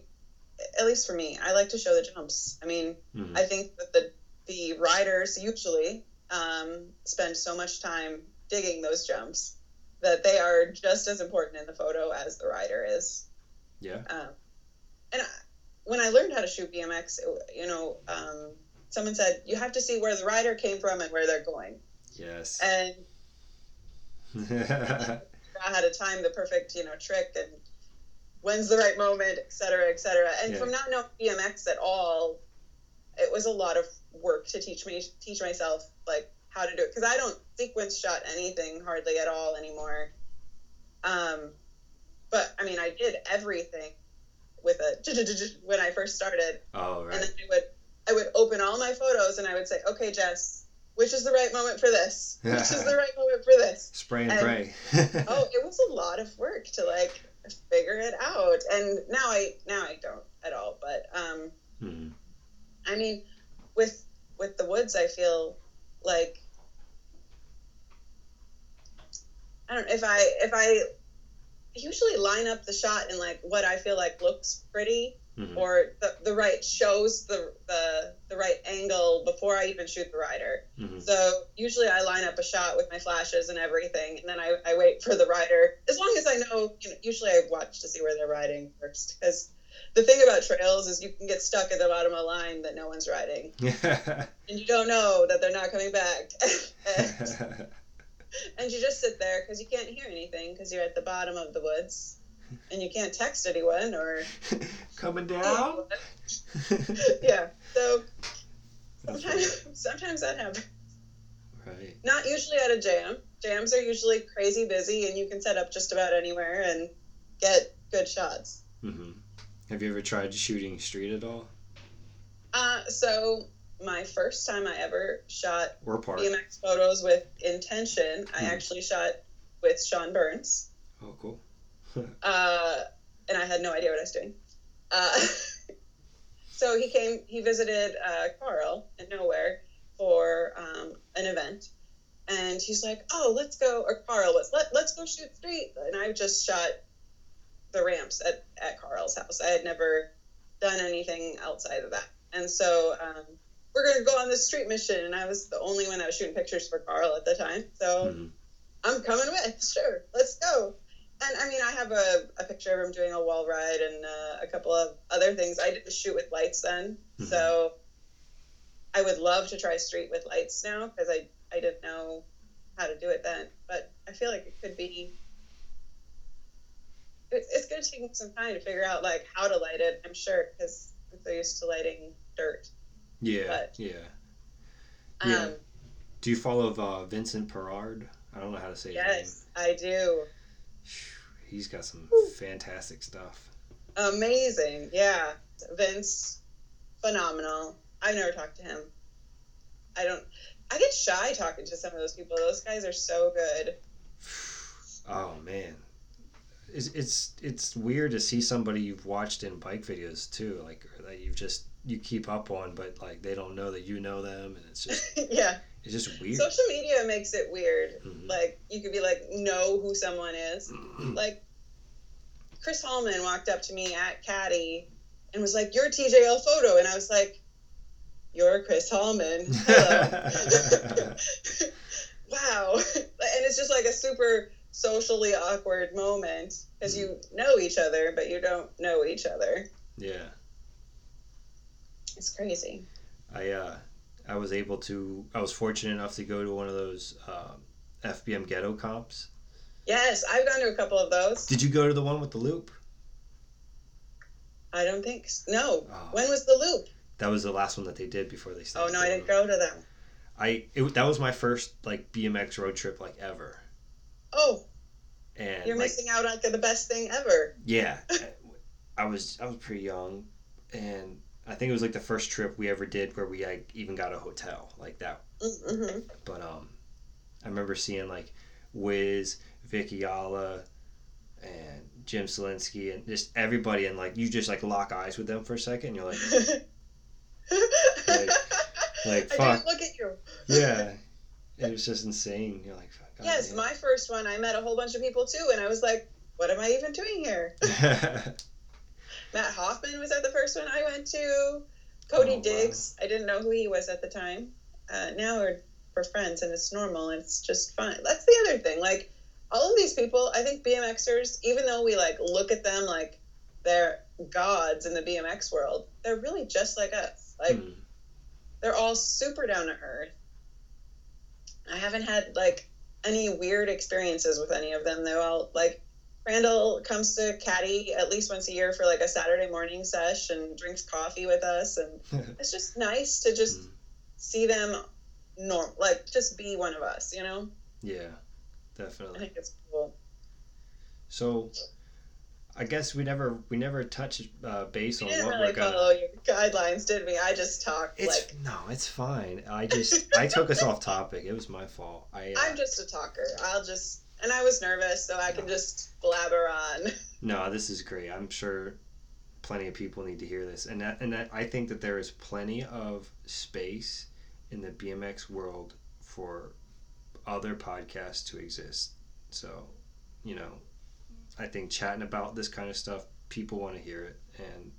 at least for me, I like to show the jumps. I mean, Mhm. I think that the the riders usually um, spend so much time digging those jumps that they are just as important in the photo as the rider is. yeah Um, and I, when I learned how to shoot BMX, it, you know, um, someone said you have to see where the rider came from and where they're going, yes and I how to time the perfect, you know, trick and when's the right moment, et cetera, et cetera. And Yeah. from not knowing BMX at all, it was a lot of work to teach me, teach myself like how to do it because I don't sequence shot anything hardly at all anymore. Um, but I mean, I did everything with a when I first started, oh and right then I would I would open all my photos and I would say, okay, Jess, which is the right moment for this? Which is the right moment for this? spray and and- pray oh, it was a lot of work to like figure it out. And now I now I don't at all. But um, Mhm. I mean, with with the woods, I feel like I don't if I if I usually line up the shot in like what I feel like looks pretty Mhm. or the, the right shows the, the the right angle before I even shoot the rider. Mhm. So usually I line up a shot with my flashes and everything, and then I, I wait for the rider. As long as I know, you know, usually I watch to see where they're riding first, because the thing about trails is you can get stuck at the bottom of a line that no one's riding, and you don't know that they're not coming back, and, you just sit there because you can't hear anything because you're at the bottom of the woods, and you can't text anyone or Coming down. yeah. So sometimes sometimes that happens. right. Not usually at a jam. Jams are usually crazy busy, and you can set up just about anywhere and get good shots. hmm Have you ever tried shooting street at all Uh, so my first time I ever shot? BMX photos with intention, I Hmm. actually shot with Sean Burns, Oh, cool. uh, and I had no idea what I was doing. Uh, so he came, he visited uh, Carl in nowhere for um, an event, and he's like, "Oh, let's go." Or Carl was, "Let let's go shoot street," and I just shot the ramps at at Carl's house. I had never done anything outside of that, and so. Um, go on the street mission, and I was the only one that was shooting pictures for Carl at the time. So Mhm. I'm coming with. Sure, let's go. And I mean, I have a, a picture of him doing a wall ride and uh, a couple of other things. I didn't shoot with lights then, Mhm. so I would love to try street with lights now because I, I didn't know how to do it then. But I feel like it could be. It's, it's going to take me some time to figure out like how to light it. I'm sure because I'm so used to lighting dirt. Yeah. But- yeah. Um, Yeah. Do you follow uh, Vincent Perraud? I don't know how to say his name. Yes, I do. He's got some fantastic stuff. Amazing. Yeah. Vince, phenomenal. I've never talked to him. I don't, I get shy talking to some of those people. Those guys are so good. Oh man, it's it's it's weird to see somebody you've watched in bike videos too, like that you've just you keep up on, but like they don't know that you know them, and it's just yeah. it's just weird. Social media makes it weird. Mhm. Like, you could be like, know who someone is. Like, Chris Hallman walked up to me at Caddy and was like, You're TJL Photo. And I was like, You're Chris Hallman. Hello. wow. And it's just like a super socially awkward moment because you know each other, but you don't know each other. yeah, It's crazy. I uh, I was able to. I was fortunate enough to go to one of those um, FBM ghetto comps. Yes, I've gone to a couple of those. Did you go to the one with the loop? I don't think so. No. Oh. When was the loop? That was the last one that they did before they stopped. Oh, no, I didn't go to them. I it, that was my first like BMX road trip like ever, Oh, and you're like, missing out on the best thing ever. Yeah, I was I was pretty young, and I think it was like the first trip we ever did where we like even got a hotel like that. Mm-hmm. But um, I remember seeing like Wiz, Vicky Alla, and Jim Cielencki, and just everybody, and like you just like lock eyes with them for a second. And you're like, like, I fuck. look at you. yeah, it was just insane. You're like, fuck. Yes, my first one, I met a whole bunch of people too, and I was like, what am I even doing here? Mat Hoffman was at the first one I went to. Cody Oh, wow. Diggs, I didn't know who he was at the time. Uh, now we're, we're friends and it's normal and it's just fun. That's the other thing. Like, all of these people, I think BMXers, even though we like look at them like they're gods in the BMX world, they're really just like us. Like, Hmm. they're all super down to earth. I haven't had like any weird experiences with any of them. They're all like Randall comes to Caddy at least once a year for like a Saturday morning sesh and drinks coffee with us, and it's just nice to just Mm. see them norm like just be one of us. You know, yeah, definitely. I think it's cool. So, I guess we never we never touched uh, base on what really we're gonna. follow your guidelines, did we? I just talked It's like no, it's fine. I just I took us off topic. It was my fault. I uh, I'm just a talker. I'll just and I was nervous, so I can just blabber on. no, this is great. I'm sure plenty of people need to hear this, and that, and that, I think that there is plenty of space in the BMX world for other podcasts to exist. So, you know, I think chatting about this kind of stuff, people want to hear it, and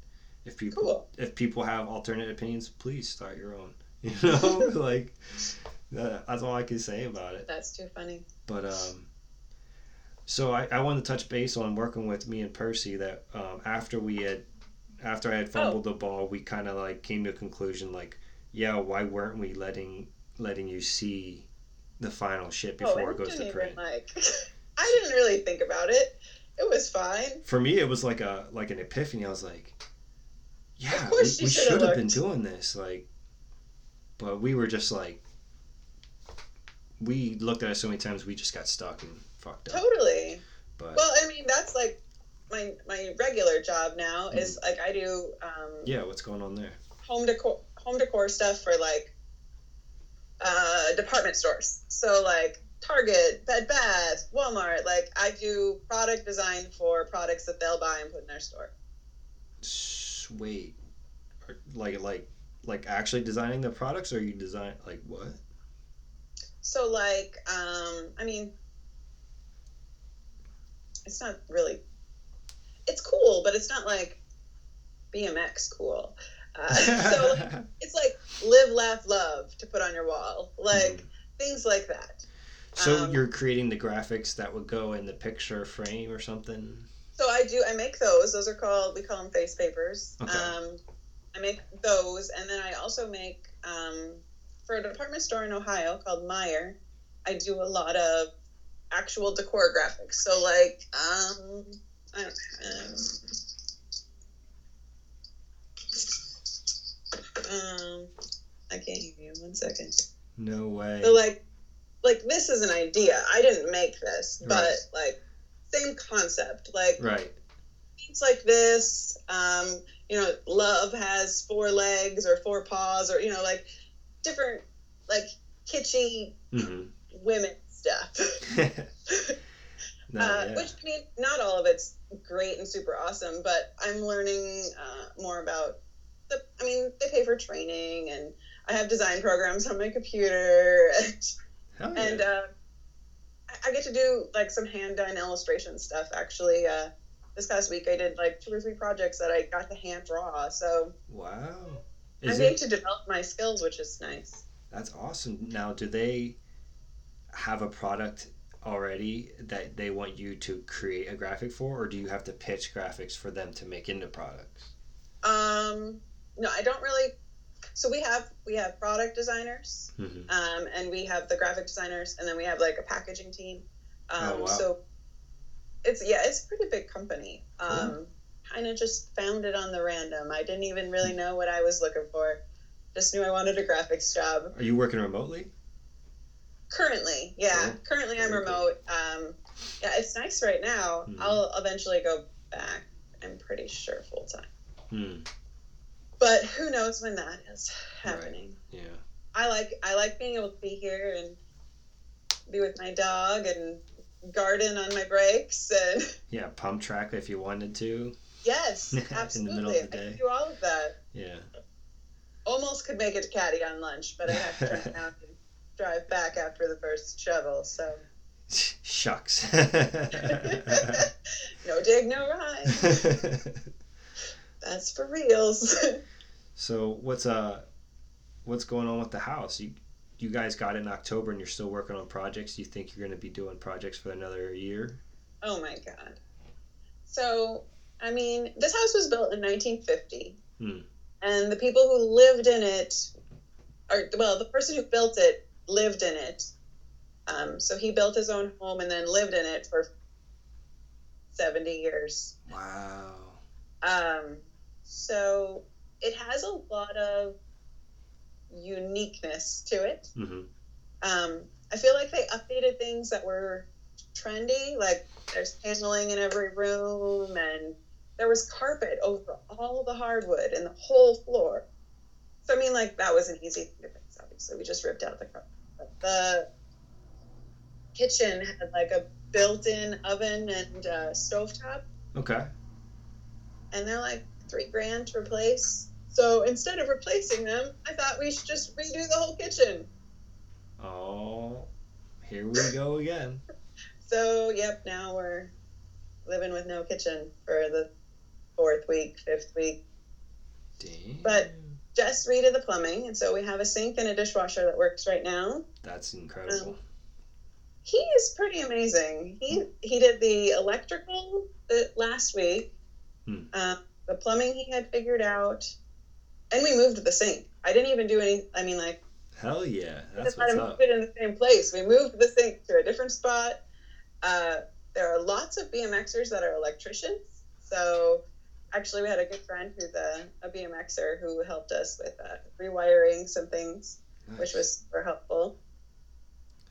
if people Cool. if people have alternate opinions, please start your own. You know, like that's all I can say about it. That's too funny. But um, so I, I wanted to touch base on working with me and Percy that um, after we had after I had fumbled the ball, we kind of like came to a conclusion like, yeah, why weren't we letting letting you see the final shit before oh, it goes to print? even, like, I didn't really think about it. It was fine. For me, it was like a like an epiphany. I was like, yeah, we, we shoulda been doing this. Like, but we were just like, we looked at it so many times, we just got stuck and fucked up. Totally. But Well, I mean, that's like my my regular job now Mm-hmm. is like I do um, yeah, what's going on there? home decor home decor stuff for like uh, department stores. So like Target, Bed Bath, Walmart. Like I do product design for products that they'll buy and put in their store. Sweet. Like like like actually designing the products, or you design like what? So like um, I mean, it's not really. It's cool, but it's not like BMX cool. Uh, so like, it's like live, laugh, love to put on your wall, like things like that. so um, you're creating the graphics that would go in the picture frame or something. So I do. I make those. Those are called. We call them face papers. Okay. Um, I make those, and then I also make um, for a department store in Ohio called Meijer. I do a lot of actual decor graphics. So like, um, I don't. Um, um, I can't hear you. One second. No way. So like, like this is an idea. I didn't make this, but Right. like, same concept. Like right. things like this. Um, you know, love has four legs or four paws, or you know, like different, like kitschy hmm women stuff. no, uh, yeah. Which I mean, not all of it's great and super awesome, but I'm learning uh, more about the. I mean, they pay for training, and I have design programs on my computer, and, yeah. and uh, I- I get to do like some hand done illustration stuff. Actually, uh, this past week I did like two or three projects that I got to hand draw, so wow. I'm Is getting it? to develop my skills, which is nice. That's awesome. Now, do they have a product already that they want you to create a graphic for, or do you have to pitch graphics for them to make into products? Um, no, I don't really. So we have we have product designers, Mm-hmm. um, and we have the graphic designers, and then we have like a packaging team. Um, Oh, wow. So it's yeah, it's a pretty big company. Um, kind of just found it on the random. I didn't even really know what I was looking for. Just knew I wanted a graphics job. Are you working remotely? Currently, yeah. Currently, I'm remote. Um, yeah, it's nice right now. Mhm. I'll eventually go back. I'm pretty sure full time. Hmm. But who knows when that is happening. Yeah. I like I like being able to be here and be with my dog and garden on my breaks and Yeah. Pump track if you wanted to. yes, In the absolutely. middle of the I day. can do all of that. Yeah. Almost could make it to Caddy on lunch, but I have to turn around and drive back after the first shovel. So Shucks. no dig, no ride. That's for reals. so what's uh what's going on with the house? You you guys got it in October and you're still working on projects. Do you think you're going to be doing projects for another year? oh my god. So I mean, this house was built in 1950, Hmm. and the people who lived in it, or well, the person who built it lived in it. Um, so he built his own home and then lived in it for 70 years. Wow. Um, so it has a lot of uniqueness to it. hmm Um, I feel like they updated things that were trendy, like there's paneling in every room, and there was carpet over all the hardwood and the whole floor. So I mean, like that was an easy thing to fix. Obviously, we just ripped out the carpet. The kitchen had like a built-in oven and uh, stovetop, Okay. and they're like three grand to replace. So instead of replacing them, I thought we should just redo the whole kitchen. Oh, here we go again. So yep, now we're living with no kitchen for the fourth week, fifth week. Damn. But- Just redid the plumbing, and so we have a sink and a dishwasher that works right now. that's incredible. Um, He is pretty amazing. He he did the electrical the, last week. Hmm. Uh, the plumbing he had figured out, and we moved the sink. I didn't even do any. I mean, like Hell yeah, that's what's up. move it in the same place. We moved the sink to a different spot. Uh, there are lots of BMXers that are electricians. So actually, we had a good friend who's a, a BMXer who helped us with uh, rewiring some things, which was super helpful.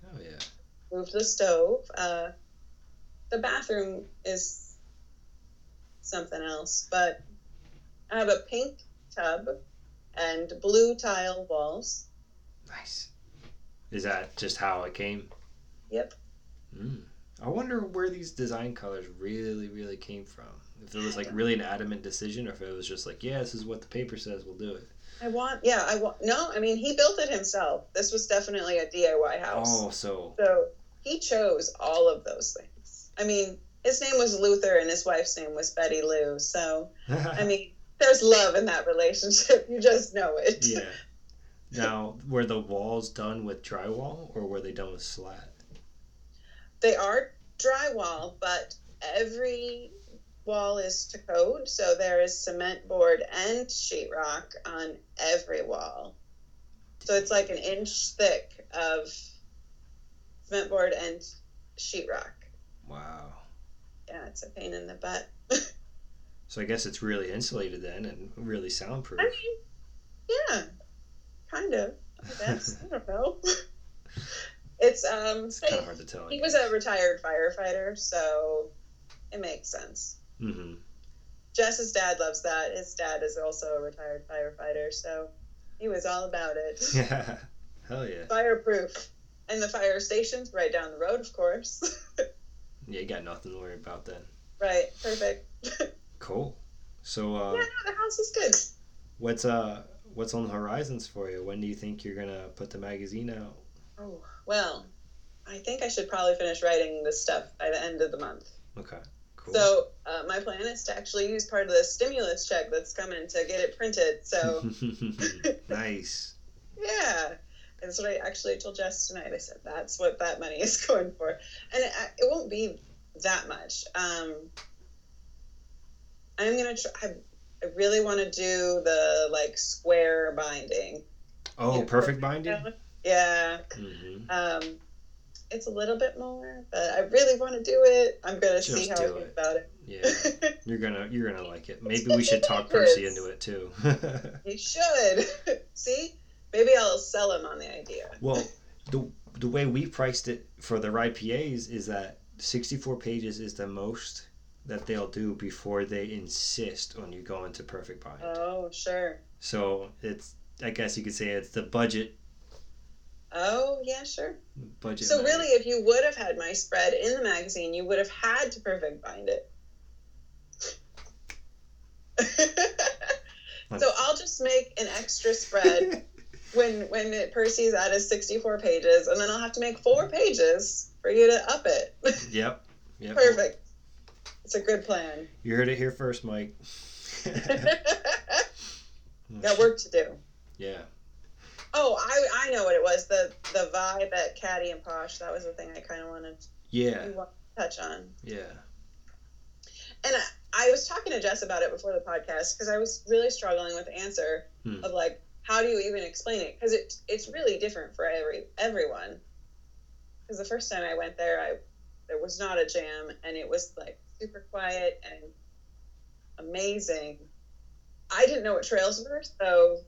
Hell yeah. moved the stove. Uh, the bathroom is something else, but I have a pink tub and blue tile walls. Nice. Is that just how it came? Yep. Mm. I wonder where these design colors really, really came from. If it was like really an adamant decision, or if it was just like, yeah, this is what the paper says, we'll do it. I want, yeah, I want, no, I mean, he built it himself. This was definitely a DIY house. Oh, so So he chose all of those things. I mean, his name was Luther and his wife's name was Betty Lou. So, I mean, there's love in that relationship. You just know it. yeah. Now, were the walls done with drywall, or were they done with slat? They are drywall, but every wall is to code. So there is cement board and sheetrock on every wall. So it's like an inch thick of cement board and sheetrock. Wow. Yeah, it's a pain in the butt. So I guess it's really insulated then, and really soundproof. I mean, yeah, kind of. I guess. I don't know. It's um. It's kind of hard to tell. He was a retired firefighter, so it makes sense. Hmm Jess's dad loves that. His dad is also a retired firefighter, so he was all about it. Yeah. Hell yeah. Fireproof. And the fire station's right down the road, of course. Yeah, you got nothing to worry about then. right, perfect. Cool. So, uh, no, the house is good. what's uh, what's on the horizons for you? When do you think you're gonna put the magazine out? Oh, well, I think I should probably finish writing this stuff by the end of the month. Okay. Cool. So, uh, my plan is to actually use part of the stimulus check that's coming to get it printed. So, nice. Yeah. That's what I actually told Jess tonight. I said that's what that money is going for, and it, it won't be that much. Um, I'm gonna try. I, I really want to do the like square binding. Oh, Yeah, perfect binding. Yeah. hmm Um, it's a little bit more, but I really want to do it. I'm gonna see how I do feel it. about it. Yeah, you're gonna you're gonna like it. Maybe we should talk. Percy into it too. you should see. Maybe I'll sell him on the idea. well, the the way we priced it for their IPAs is that 64 pages is the most that they'll do before they insist on you going to perfect bind. Oh, sure. So it's I guess you could say it's the budget Oh, yeah, sure. budget. So mag. really, if you would have had my spread in the magazine, you would have had to perfect bind it. so I'll just make an extra spread when when it, Percy's at his sixty-four pages, and then I'll have to make four pages for you to up it. Yep. Yep. Perfect. It's a good plan. You heard it here first, Mike. Got work to do. Yeah. Oh, I I know what it was. The the vibe at Caddy and Posh. That was the thing I kind of wanted Yeah. to touch on. Yeah. And I, I was talking to Jess about it before the podcast because I was really struggling with the answer Hmm. of like, how do you even explain it? Because it it's really different for every everyone. Because the first time I went there, I there was not a jam, and it was like super quiet and amazing. I didn't know what trails were, so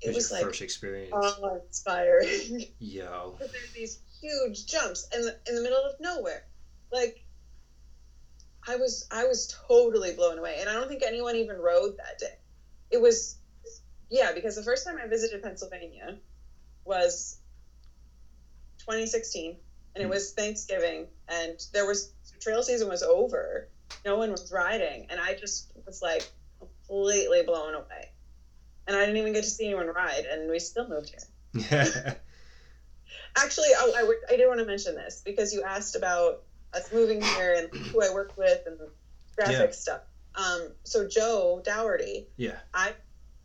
it was like first experience. awe inspiring. Yo. There's these huge jumps in the, in the middle of nowhere. Like I was I was totally blown away, and I don't think anyone even rode that day. It was yeah, because the first time I visited Pennsylvania was 2016, and it Hmm. was Thanksgiving, and there was trail season was over. No one was riding, and I just was like, completely blown away. And I didn't even get to see anyone ride, and we still moved here. Yeah. Actually, oh, I, I, did want to mention this because you asked about us moving here and who I worked with and graphic Yeah. stuff. Um, so Joe Dougherty, yeah. I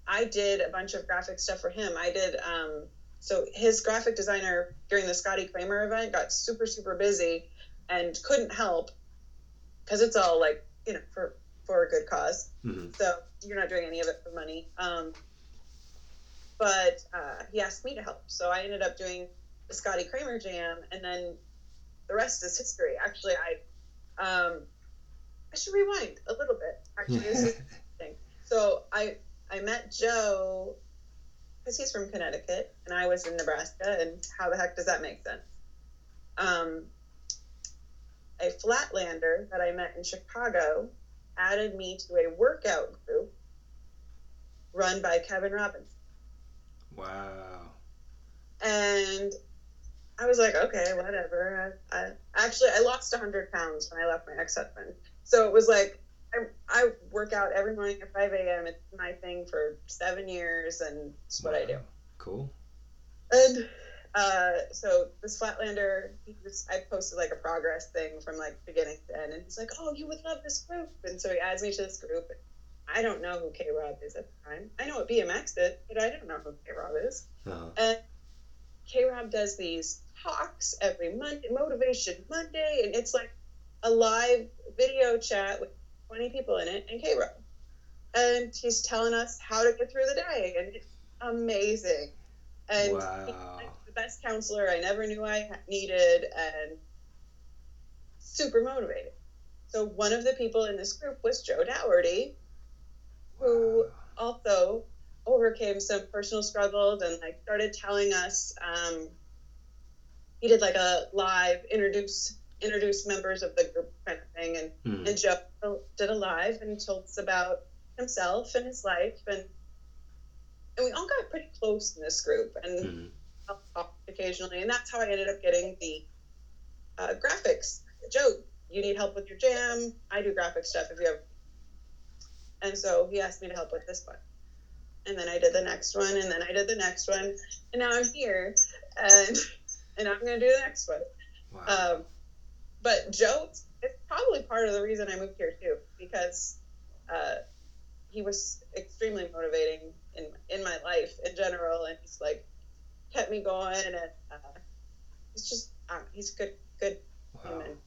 I did a bunch of graphic stuff for him. I did um, so his graphic designer during the Scotty Cranmer event got super super busy and couldn't help because it's all like you know for for a good cause. hmm So you're not doing any of it for money. Um, but uh, he asked me to help, so I ended up doing the Scotty Cranmer jam, and then the rest is history. Actually, I um, I should rewind a little bit. Actually, this is interesting. So I I met Joe because he's from Connecticut and I was in Nebraska, and how the heck does that make sense? Um, a Flatlander that I met in Chicago added me to a workout group run by Kevin Robinson. Wow. And I was like, okay, whatever. I, I actually I lost 100 pounds when I left my ex-husband, so it was like I, I work out every morning at 5 a.m. It's my thing for seven years, and it's what I do. Cool. And uh, so this Flatlander, he was, I posted like a progress thing from like beginning to end, and he's like, "Oh, you would love this group," and so he adds me to this group. I don't know who K Rob is at the time. I know what BMX did, but I don't know who K Rob is. Uh-huh. And K Rob does these talks every Monday, Motivation Monday, and it's like a live video chat with 20 people in it and K Rob. And he's telling us how to get through the day, and it's amazing. And Wow. the best counselor I never knew I needed, and super motivated. So one of the people in this group was Joe Dougherty, who also overcame some personal struggles and like started telling us um, he did like a live introduce introduce members of the group kind of thing. And, Mhm. and joe did a live and told us about himself and his life. And and we all got pretty close in this group and talked occasionally. And that's how i ended up getting the uh, graphics. Joe you need help with your jam. I do graphic stuff if you have and so he asked me to help with this one and then I did the next one, and then I did the next one, and now I'm here, and and I'm gonna do the next one. Wow. Um, but Joe, it's probably part of the reason I moved here too, because uh, he was extremely motivating in in my life in general, and he's like kept me going, and uh, he's just uh, he's a good good wow. human.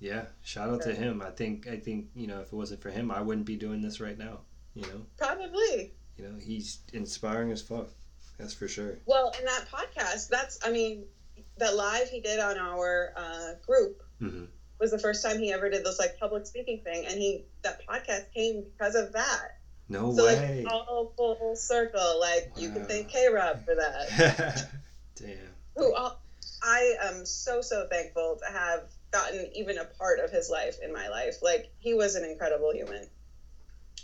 Yeah. Shout out to him. I think I think you know if it wasn't for him, I wouldn't be doing this right now. You know. Probably. You know he's inspiring as fuck. That's for sure. Well, in that podcast, that's I mean, that live he did on our uh, group hmm was the first time he ever did this like public speaking thing, and he that podcast came because of that. No so way. like all full circle, like you can thank K Rob for that. Damn. Who all, I am so so thankful to have gotten even a part of his life in my life. Like he was an incredible human,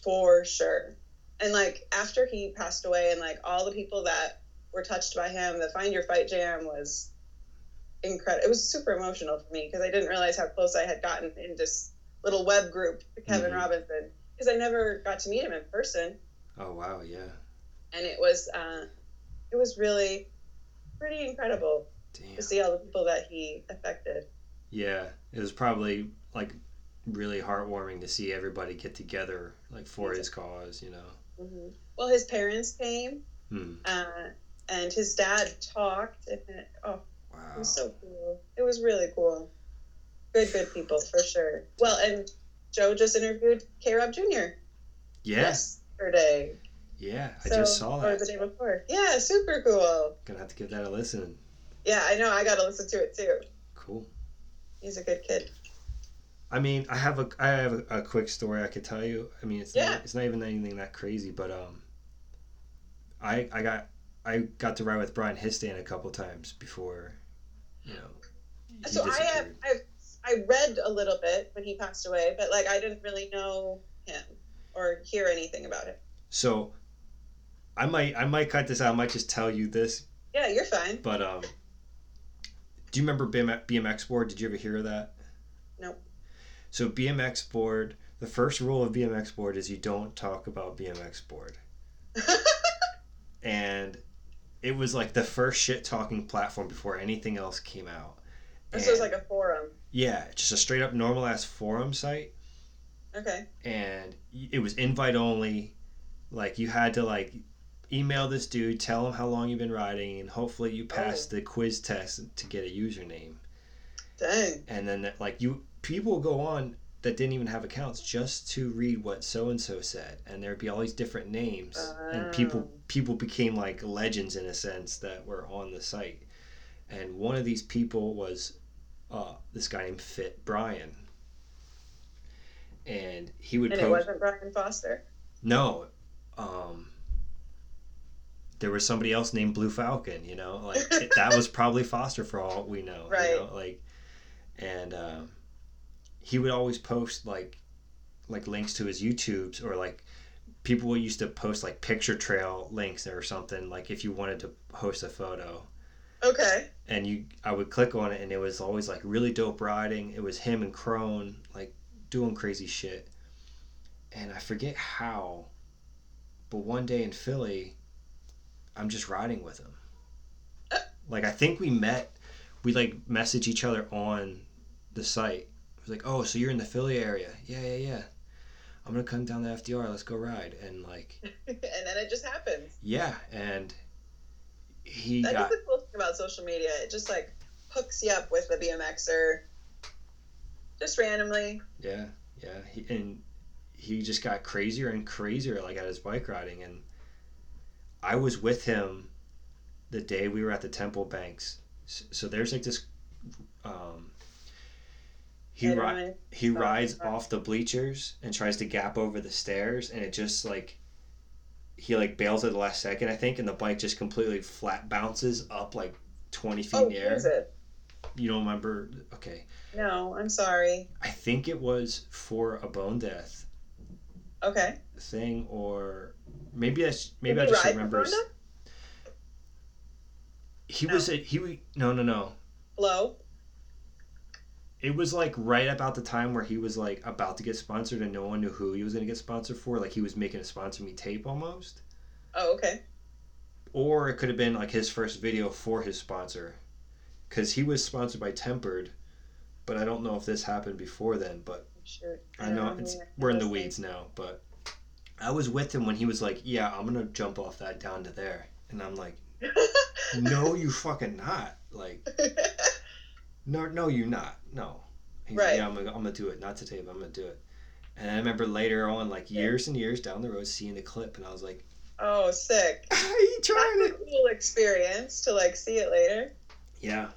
for sure. And like after he passed away, and like all the people that were touched by him, the Find Your Fight Jam was incredible. It was super emotional for me because I didn't realize how close I had gotten in this little web group to Kevin Mhm. Robinson because I never got to meet him in person, Oh wow. Yeah. and it was uh, it was really pretty incredible Damn. to see all the people that he affected. Yeah, it was probably like really heartwarming to see everybody get together like for his cause, you know. hmm Well, his parents came, Hmm. uh, and his dad talked. And it, oh, it Wow. was so cool. It was really cool. Good, good people for sure. Well, and Joe just interviewed K. Rob Jr. Yes. yesterday. Yeah, I So- just saw Or that. the day before. Yeah, super cool. Gonna have to give that a listen. Yeah, I know. I got to listen to it too. Cool. He's a good kid. I mean, I have a I have a, a quick story I could tell you. I mean, it's Yeah. not, it's not even anything that crazy, but um, I I got I got to ride with Brian Histan a couple times before, you know. so I have. I've, I read a little bit when he passed away, but like I didn't really know him or hear anything about it. So, I might I might cut this out. I might just tell you this, Yeah, you're fine. but um, do you remember BMX board? Did you ever hear of that? Nope. So BMX board the first rule of BMX board is you don't talk about BMX board. and it was like the first shit talking platform before anything else came out. this was like a forum. yeah, just a straight up normal ass forum site, Okay. and it was invite only. Like you had to like email this dude, tell him how long you've been riding, and hopefully you passed the quiz test to get a username. Dang. And then like you people go on that didn't even have accounts just to read what so and so said, and there'd be all these different names, and people Oh. people became like legends in a sense that were on the site. And one of these people was uh, this guy named Fit Brian, and he would And it wasn't Brian Foster. No, um, there was somebody else named Blue Falcon. You know, like it, that was probably Foster for all we know. Right. You know, like, and um, he would always post like, like links to his YouTubes or like people used to post like picture trail links or something. Like if you wanted to post a photo, Okay. and you, I would click on it, and it was always like really dope riding. It was him and Crone like doing crazy shit, and I forget how, but one day in Philly, I'm just riding with him. Like I think we met, we like message each other on the site. It was like, oh, so you're in the Philly area? Yeah, yeah, yeah. I'm gonna come down to FDR. Let's go ride. And like, and then it just happens. yeah, and he That is got the cool thing about social media. It just like hooks you up with the BMXer just randomly. Yeah, yeah. He, and he just got crazier and crazier like at his bike riding and I was with him the day we were at the Temple Banks. So there's like this um he ri- he rides off the bleachers and tries to gap over the stairs and it just like he like bails at the last second I think and the bike just completely flat bounces up like 20 feet Oh, in the air. is it? You don't remember? Okay. No, I'm sorry. I think it was for a Bone Deth Okay. thing, or maybe that's maybe I just remember. He No. was a, he no no no. Blow. It was like right about the time where he was like about to get sponsored, and no one knew who he was gonna get sponsored for. Like he was making a sponsor me tape almost, Oh, okay. or it could have been like his first video for his sponsor, because he was sponsored by Tempered, but I don't know if this happened before then. But Sure. I know it's we're in the weeds now, but I was with him when he was like, "Yeah, I'm gonna jump off that down to there," and I'm like, "No, you fucking not!" Like, no, no, you're not. No. He's like, Right. yeah, I'm gonna, I'm gonna do it. Not to tape. I'm gonna do it. And I remember later on, like years and years down the road, seeing the clip, and I was like, oh, sick. "He trying That's a cool experience to like see it later. Yeah.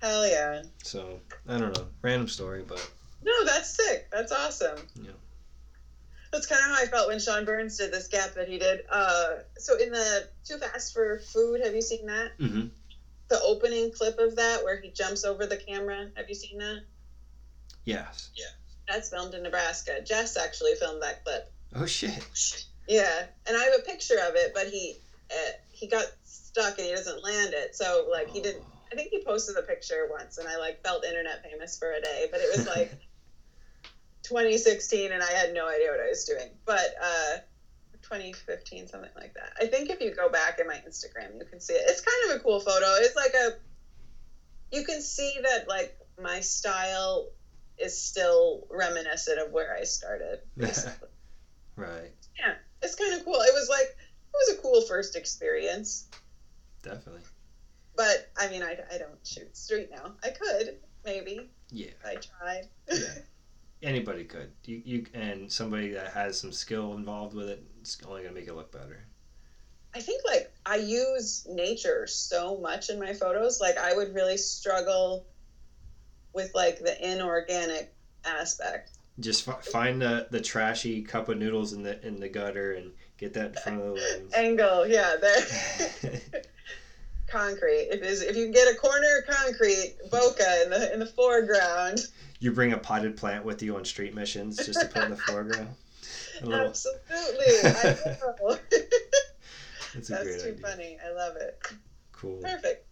Hell yeah. So I don't know, random story, but No, that's sick. That's awesome. Yeah. That's kind of how I felt when Sean Burns did this gap that he did. Uh, so in the Too Fast for Food, have you seen that? hmm The opening clip of that where he jumps over the camera. Have you seen that? yes. Yeah. That's filmed in Nebraska. Jess actually filmed that clip. Oh shit. Yeah, and I have a picture of it, but he uh, he got stuck and he doesn't land it. So like he didn't. I think he posted a picture once, and I like felt internet famous for a day. But it was like 2016, and I had no idea what I was doing. But uh, 2015, something like that. I think if you go back in my Instagram, you can see it. It's kind of a cool photo. It's like a. You can see that like my style is still reminiscent of where I started. right. Yeah. It's kind of cool. It was like it was a cool first experience. Definitely. But I mean, I, I don't shoot street now. I could maybe. Yeah. I tried. Yeah. Anybody could. You, you and somebody that has some skill involved with it, it's only gonna make it look better. I think like I use nature so much in my photos. Like I would really struggle with like the inorganic aspect. Just f- find the, the trashy cup of noodles in the in the gutter and get that in front of the lens. Angle, yeah, there. concrete. If is if you can get a corner of concrete, bokeh in the in the foreground. you bring a potted plant with you on street missions just to put in the foreground. Little, Absolutely. I know. that's That's too idea. funny. I love it. Cool. Perfect.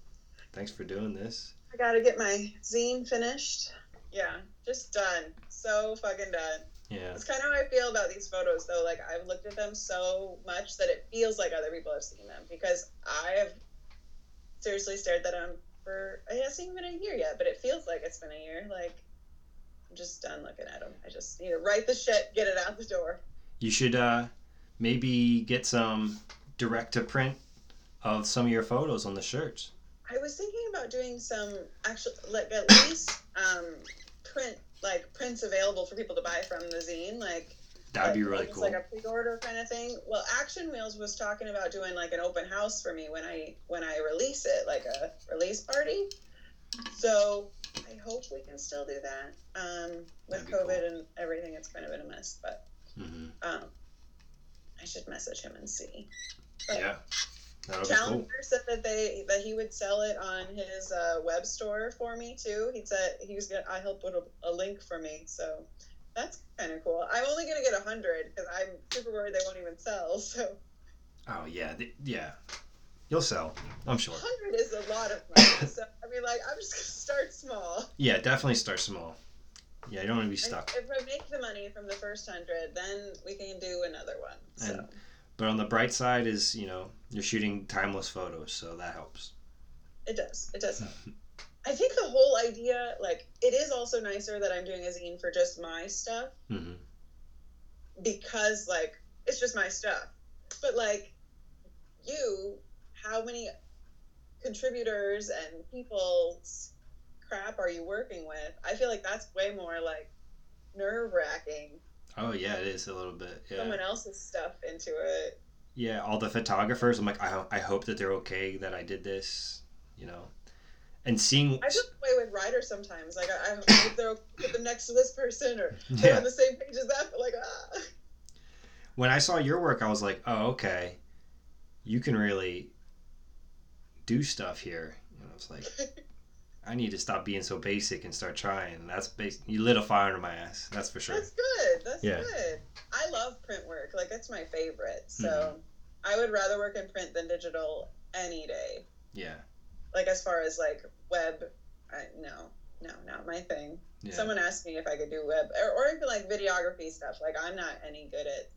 Thanks for doing this. I gotta get my zine finished. Yeah, just done. So fucking done. Yeah. It's kind of how I feel about these photos, though. Like I've looked at them so much that it feels like other people have seen them because I have seriously stared at them for. It hasn't even been a year yet, but it feels like it's been a year. Like I'm just done looking at them. I just need to write the shit, get it out the door. You should uh, maybe get some direct to print of some of your photos on the shirts. I was thinking about doing some actually, like at least um, print like prints available for people to buy from the zine, like That'd be really cool. like a pre-order kind of thing. Well, Action Wheels was talking about doing like an open house for me when I when I release it, like a release party. So I hope we can still do that. Um, with COVID cool. and everything, it's kind of been a mess, but hmm um, I should message him and see. But Yeah. Be cool. Challenger said that they that he would sell it on his uh, web store for me too. He said he was gonna. I helped put a, a link for me, so that's kind of cool. I'm only gonna get a hundred because I'm super worried they won't even sell. So Oh yeah, th- yeah. You'll sell, I'm sure. hundred is a lot of money. So I mean, like I'm just gonna start small. Yeah, definitely start small. Yeah, you don't want to be stuck. if I make the money from the first hundred, then we can do another one. So And- But on the bright side is, you know, you're shooting timeless photos, so that helps. it does. It does help. I think the whole idea, like, it is also nicer that I'm doing a zine for just my stuff. hmm because like it's just my stuff but like you how many contributors and people's crap are you working with i feel like that's way more like nerve wracking Oh yeah, it is a little bit. Yeah. someone else's stuff into it Yeah, all the photographers. I'm like, I, ho- I hope that they're okay that I did this. You know, and seeing. i just play with writers sometimes like i, I hope they're the next to this person or they're on the same page as that but like ah. When I saw your work, I was like, oh okay, you can really do stuff here. And I was like, I need to stop being so basic and start trying. That's bas- you lit a fire under my ass. That's for sure. That's good. That's Yeah. good. I love print work. Like that's my favorite. So Mm-hmm. I would rather work in print than digital any day. Yeah. Like as far as like web, I, no, no, not my thing. Yeah. Someone asked me if I could do web or, or even like videography stuff. Like I'm not any good at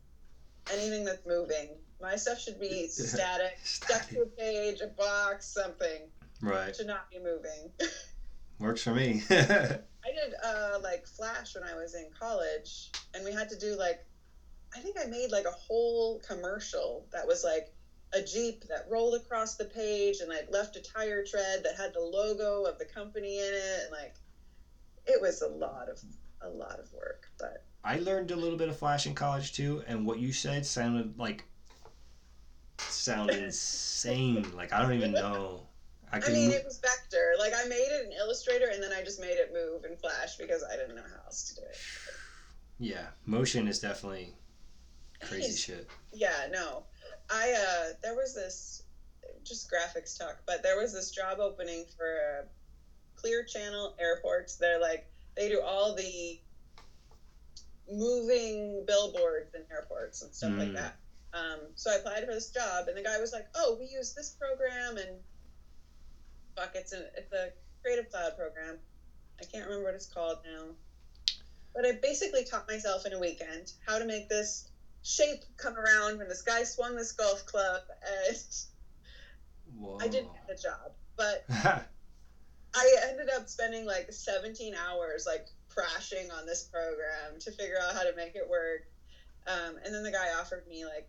anything that's moving. My stuff should be static, stuck to a page, a box, something. Right. It should not be moving. Works for me. I did uh, like Flash when I was in college, and we had to do like, I think I made like a whole commercial that was like a Jeep that rolled across the page and like left a tire tread that had the logo of the company in it, and like, it was a lot of a lot of work. But I learned a little bit of Flash in college too, and what you said sounded like sound insane. Like I don't even know. I I mean, it was vector. Like I made it in Illustrator, and then I just made it move in Flash because I didn't know how else to do it. yeah, motion is definitely crazy shit. Yeah, no. I uh there was this just graphics talk, but there was this job opening for uh, Clear Channel Airports. They're like they do all the moving billboards in airports and stuff like Mm. that. Um, so I applied for this job, and the guy was like, "Oh, we use this program, and fuck, it's a it's a Creative Cloud program. I can't remember what it's called now, but I basically taught myself in a weekend how to make this shape come around when this guy swung this golf club, and Whoa. I didn't get the job, but I ended up spending like 17 hours like crashing on this program to figure out how to make it work. Um, and then the guy offered me like,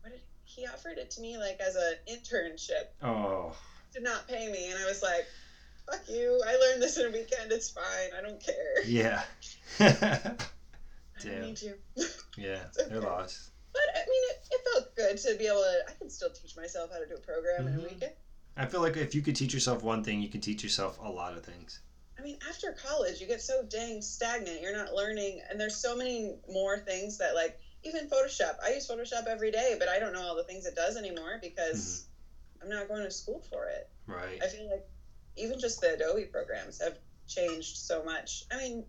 what did he offered it to me like as an internship? oh. Did not pay me, and I was like, fuck you! I learned this in a weekend. It's fine. I don't care. Yeah. Damn. need you. yeah, It's they're lost. But I mean, it, it felt good to be able to. I can still teach myself how to do a program in Mhm. a weekend. I feel like if you could teach yourself one thing, you can teach yourself a lot of things. I mean, after college, you get so dang stagnant. You're not learning, and there's so many more things that, like, even Photoshop. I use Photoshop every day, but I don't know all the things it does anymore because I'm not going to school for it. Right. I feel like even just the Adobe programs have changed so much. I mean,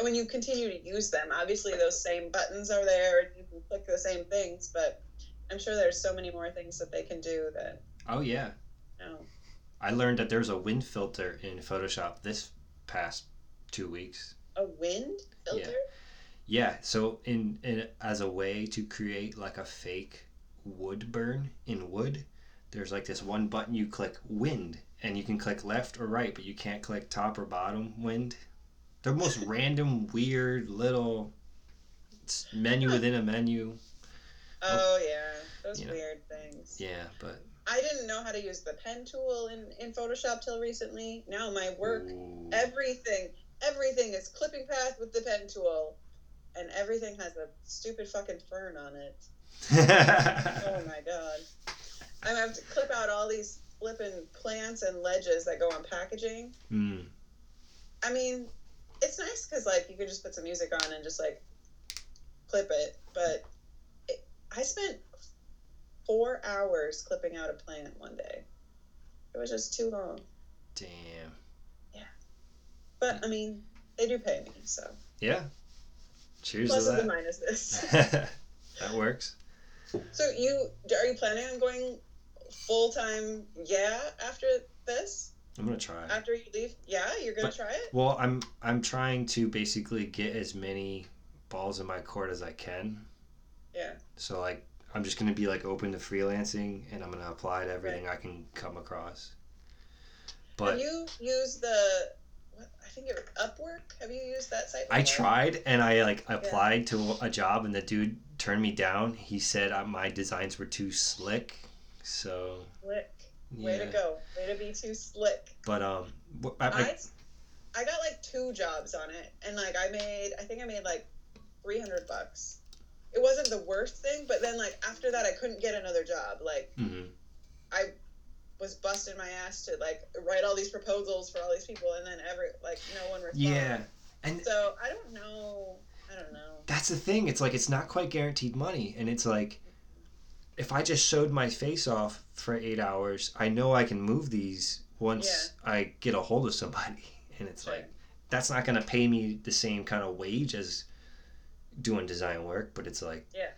when you continue to use them, obviously those same buttons are there and you can click the same things, but I'm sure there's so many more things that they can do that, Oh yeah. you know. I learned that there's a wind filter in Photoshop this past two weeks. A wind filter? Yeah, so in, in as a way to create like a fake wood burn in wood, there's like this one button you click wind and you can click left or right, but you can't click top or bottom wind. The most random, weird little menu within a menu. Oh yeah, those You know. weird things. Yeah, but I didn't know how to use the pen tool in, in Photoshop till recently. Now my work, Ooh. everything, everything is clipping path with the pen tool, and everything has a stupid fucking fern on it. Oh my god. I have to clip out all these flipping plants and ledges that go on packaging. Mm. I mean, it's nice because like you could just put some music on and just like clip it. But it, I spent four hours clipping out a plant one day. It was just too long. Damn. Yeah. But I mean, they do pay me, so Yeah. Cheers pluses to and that. minuses. that works. so you are you planning on going full time? Yeah, after this, I'm gonna try. after you leave, yeah, you're gonna But- try it. Well, I'm I'm trying to basically get as many balls in my court as I can. Yeah. So like I'm just gonna be like open to freelancing, and I'm gonna apply to everything I can come across. But Have you use the? What, I think it Upwork. Have you used that site? I tried, and I like applied to a job, and the dude turned me down. He said uh, my designs were too slick. So Slick. Way yeah. to go. Way to be too slick. But um, I, I, I, I got like two jobs on it, and like I made, I think I made like three hundred bucks. It wasn't the worst thing, but then like after that, I couldn't get another job. Like mhm. I was busting my ass to like write all these proposals for all these people, and then every like no one responded. yeah, and So I don't know. I don't know. that's the thing. It's like it's not quite guaranteed money, and it's like if I just showed my face off for eight hours, I know I can move these once I get a hold of somebody, and it's like that's not gonna pay me the same kind of wage as doing design work, but it's like Yeah.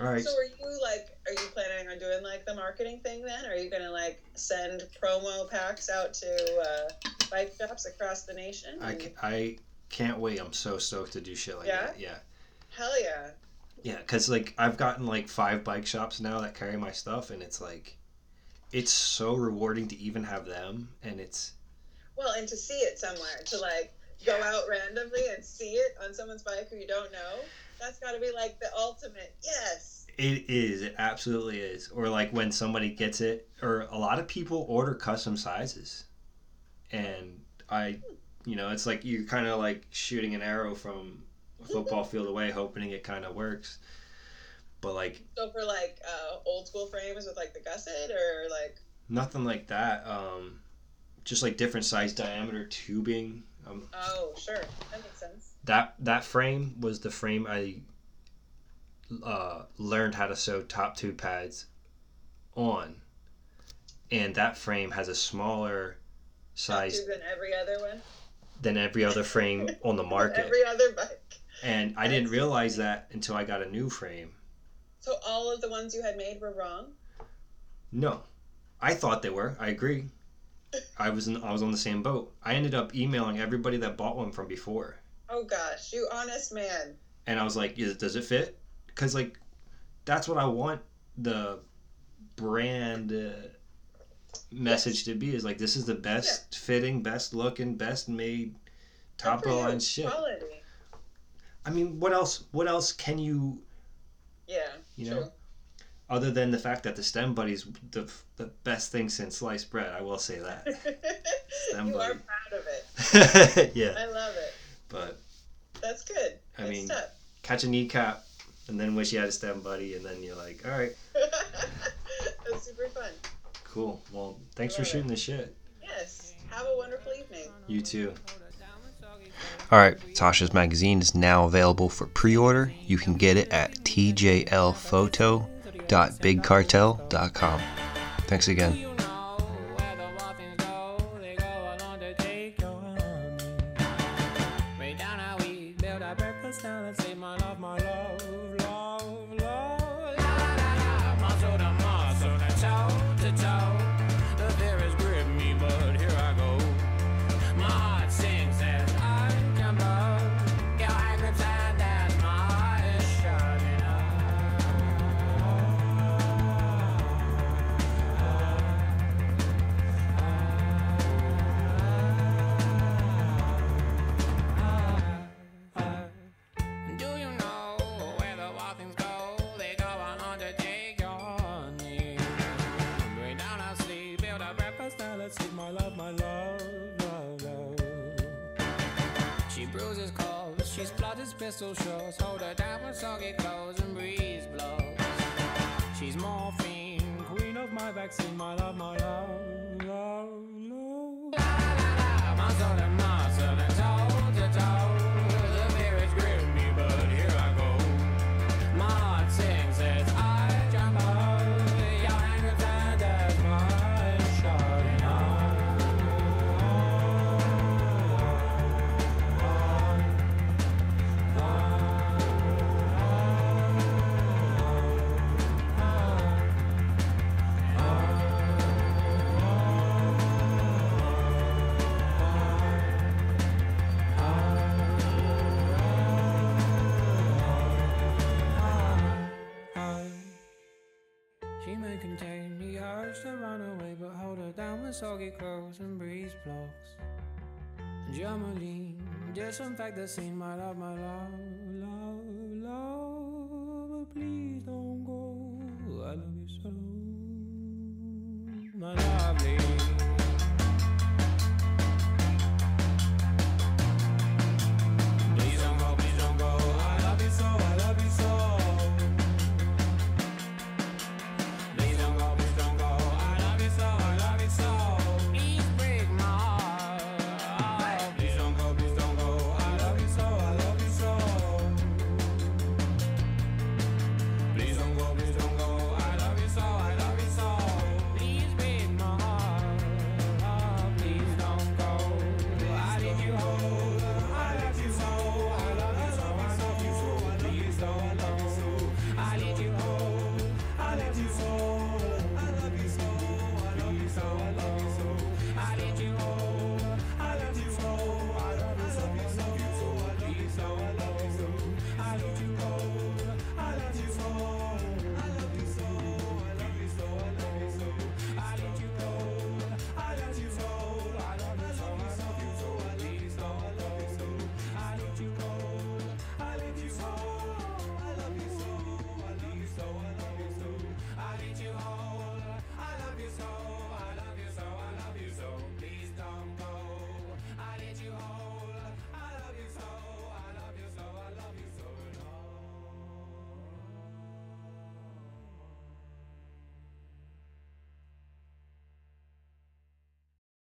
all right. So are you like, are you planning on doing like the marketing thing then? Are you gonna like send promo packs out to uh, bike shops across the nation? I, ca- I can't wait. I'm so stoked to do shit like Yeah? that. Yeah. Hell yeah. Yeah, because like I've gotten like five bike shops now that carry my stuff, and it's like, it's so rewarding to even have them, and it's Well, and to see it somewhere, to like go out randomly and see it on someone's bike who you don't know, that's got to be like the ultimate. Yes. it is it absolutely is. Or like when somebody gets it, or a lot of people order custom sizes, and I, you know, it's like you're kind of like shooting an arrow from football field away, hoping it kind of works. But like So for like uh, old school frames with like the gusset or like nothing like that. Um, just like different size diameter tubing. Um, oh sure that makes sense. that that frame was the frame I uh, learned how to sew top tube pads on, and that frame has a smaller size than every other one. than every other frame on the market, Every other bike. And I didn't realize that until I got a new frame. So all of the ones you had made were wrong. No, I thought they were. I agree. I was in, I was on the same boat. I ended up emailing everybody that bought one from before. Oh gosh, you honest man. and I was like, "Is- "Does it fit?" Because like, that's what I want the brand uh, message to be. Is like, this is the best fitting, best looking, best made, top of line shit. Quality. I mean, what else? What else can you, Yeah. you know, other than the fact that the stem buddy's the the best thing since sliced bread? I will say that. Stem you are buddy. proud of it. yeah, I love it. but That's good. I Good mean- stuff. catch a kneecap, and then wish you had a stem buddy, and then you're like, all right, That's super fun. cool. Well, thanks for it. shooting the shit. Yes. Have a wonderful evening. You too. All right, Tasha's magazine is now available for pre-order. You can get it at tjlphoto.bigcartel.com. Thanks again. soggy clothes and breeze blocks. Jamaline, disinfect the scene, my love, my love.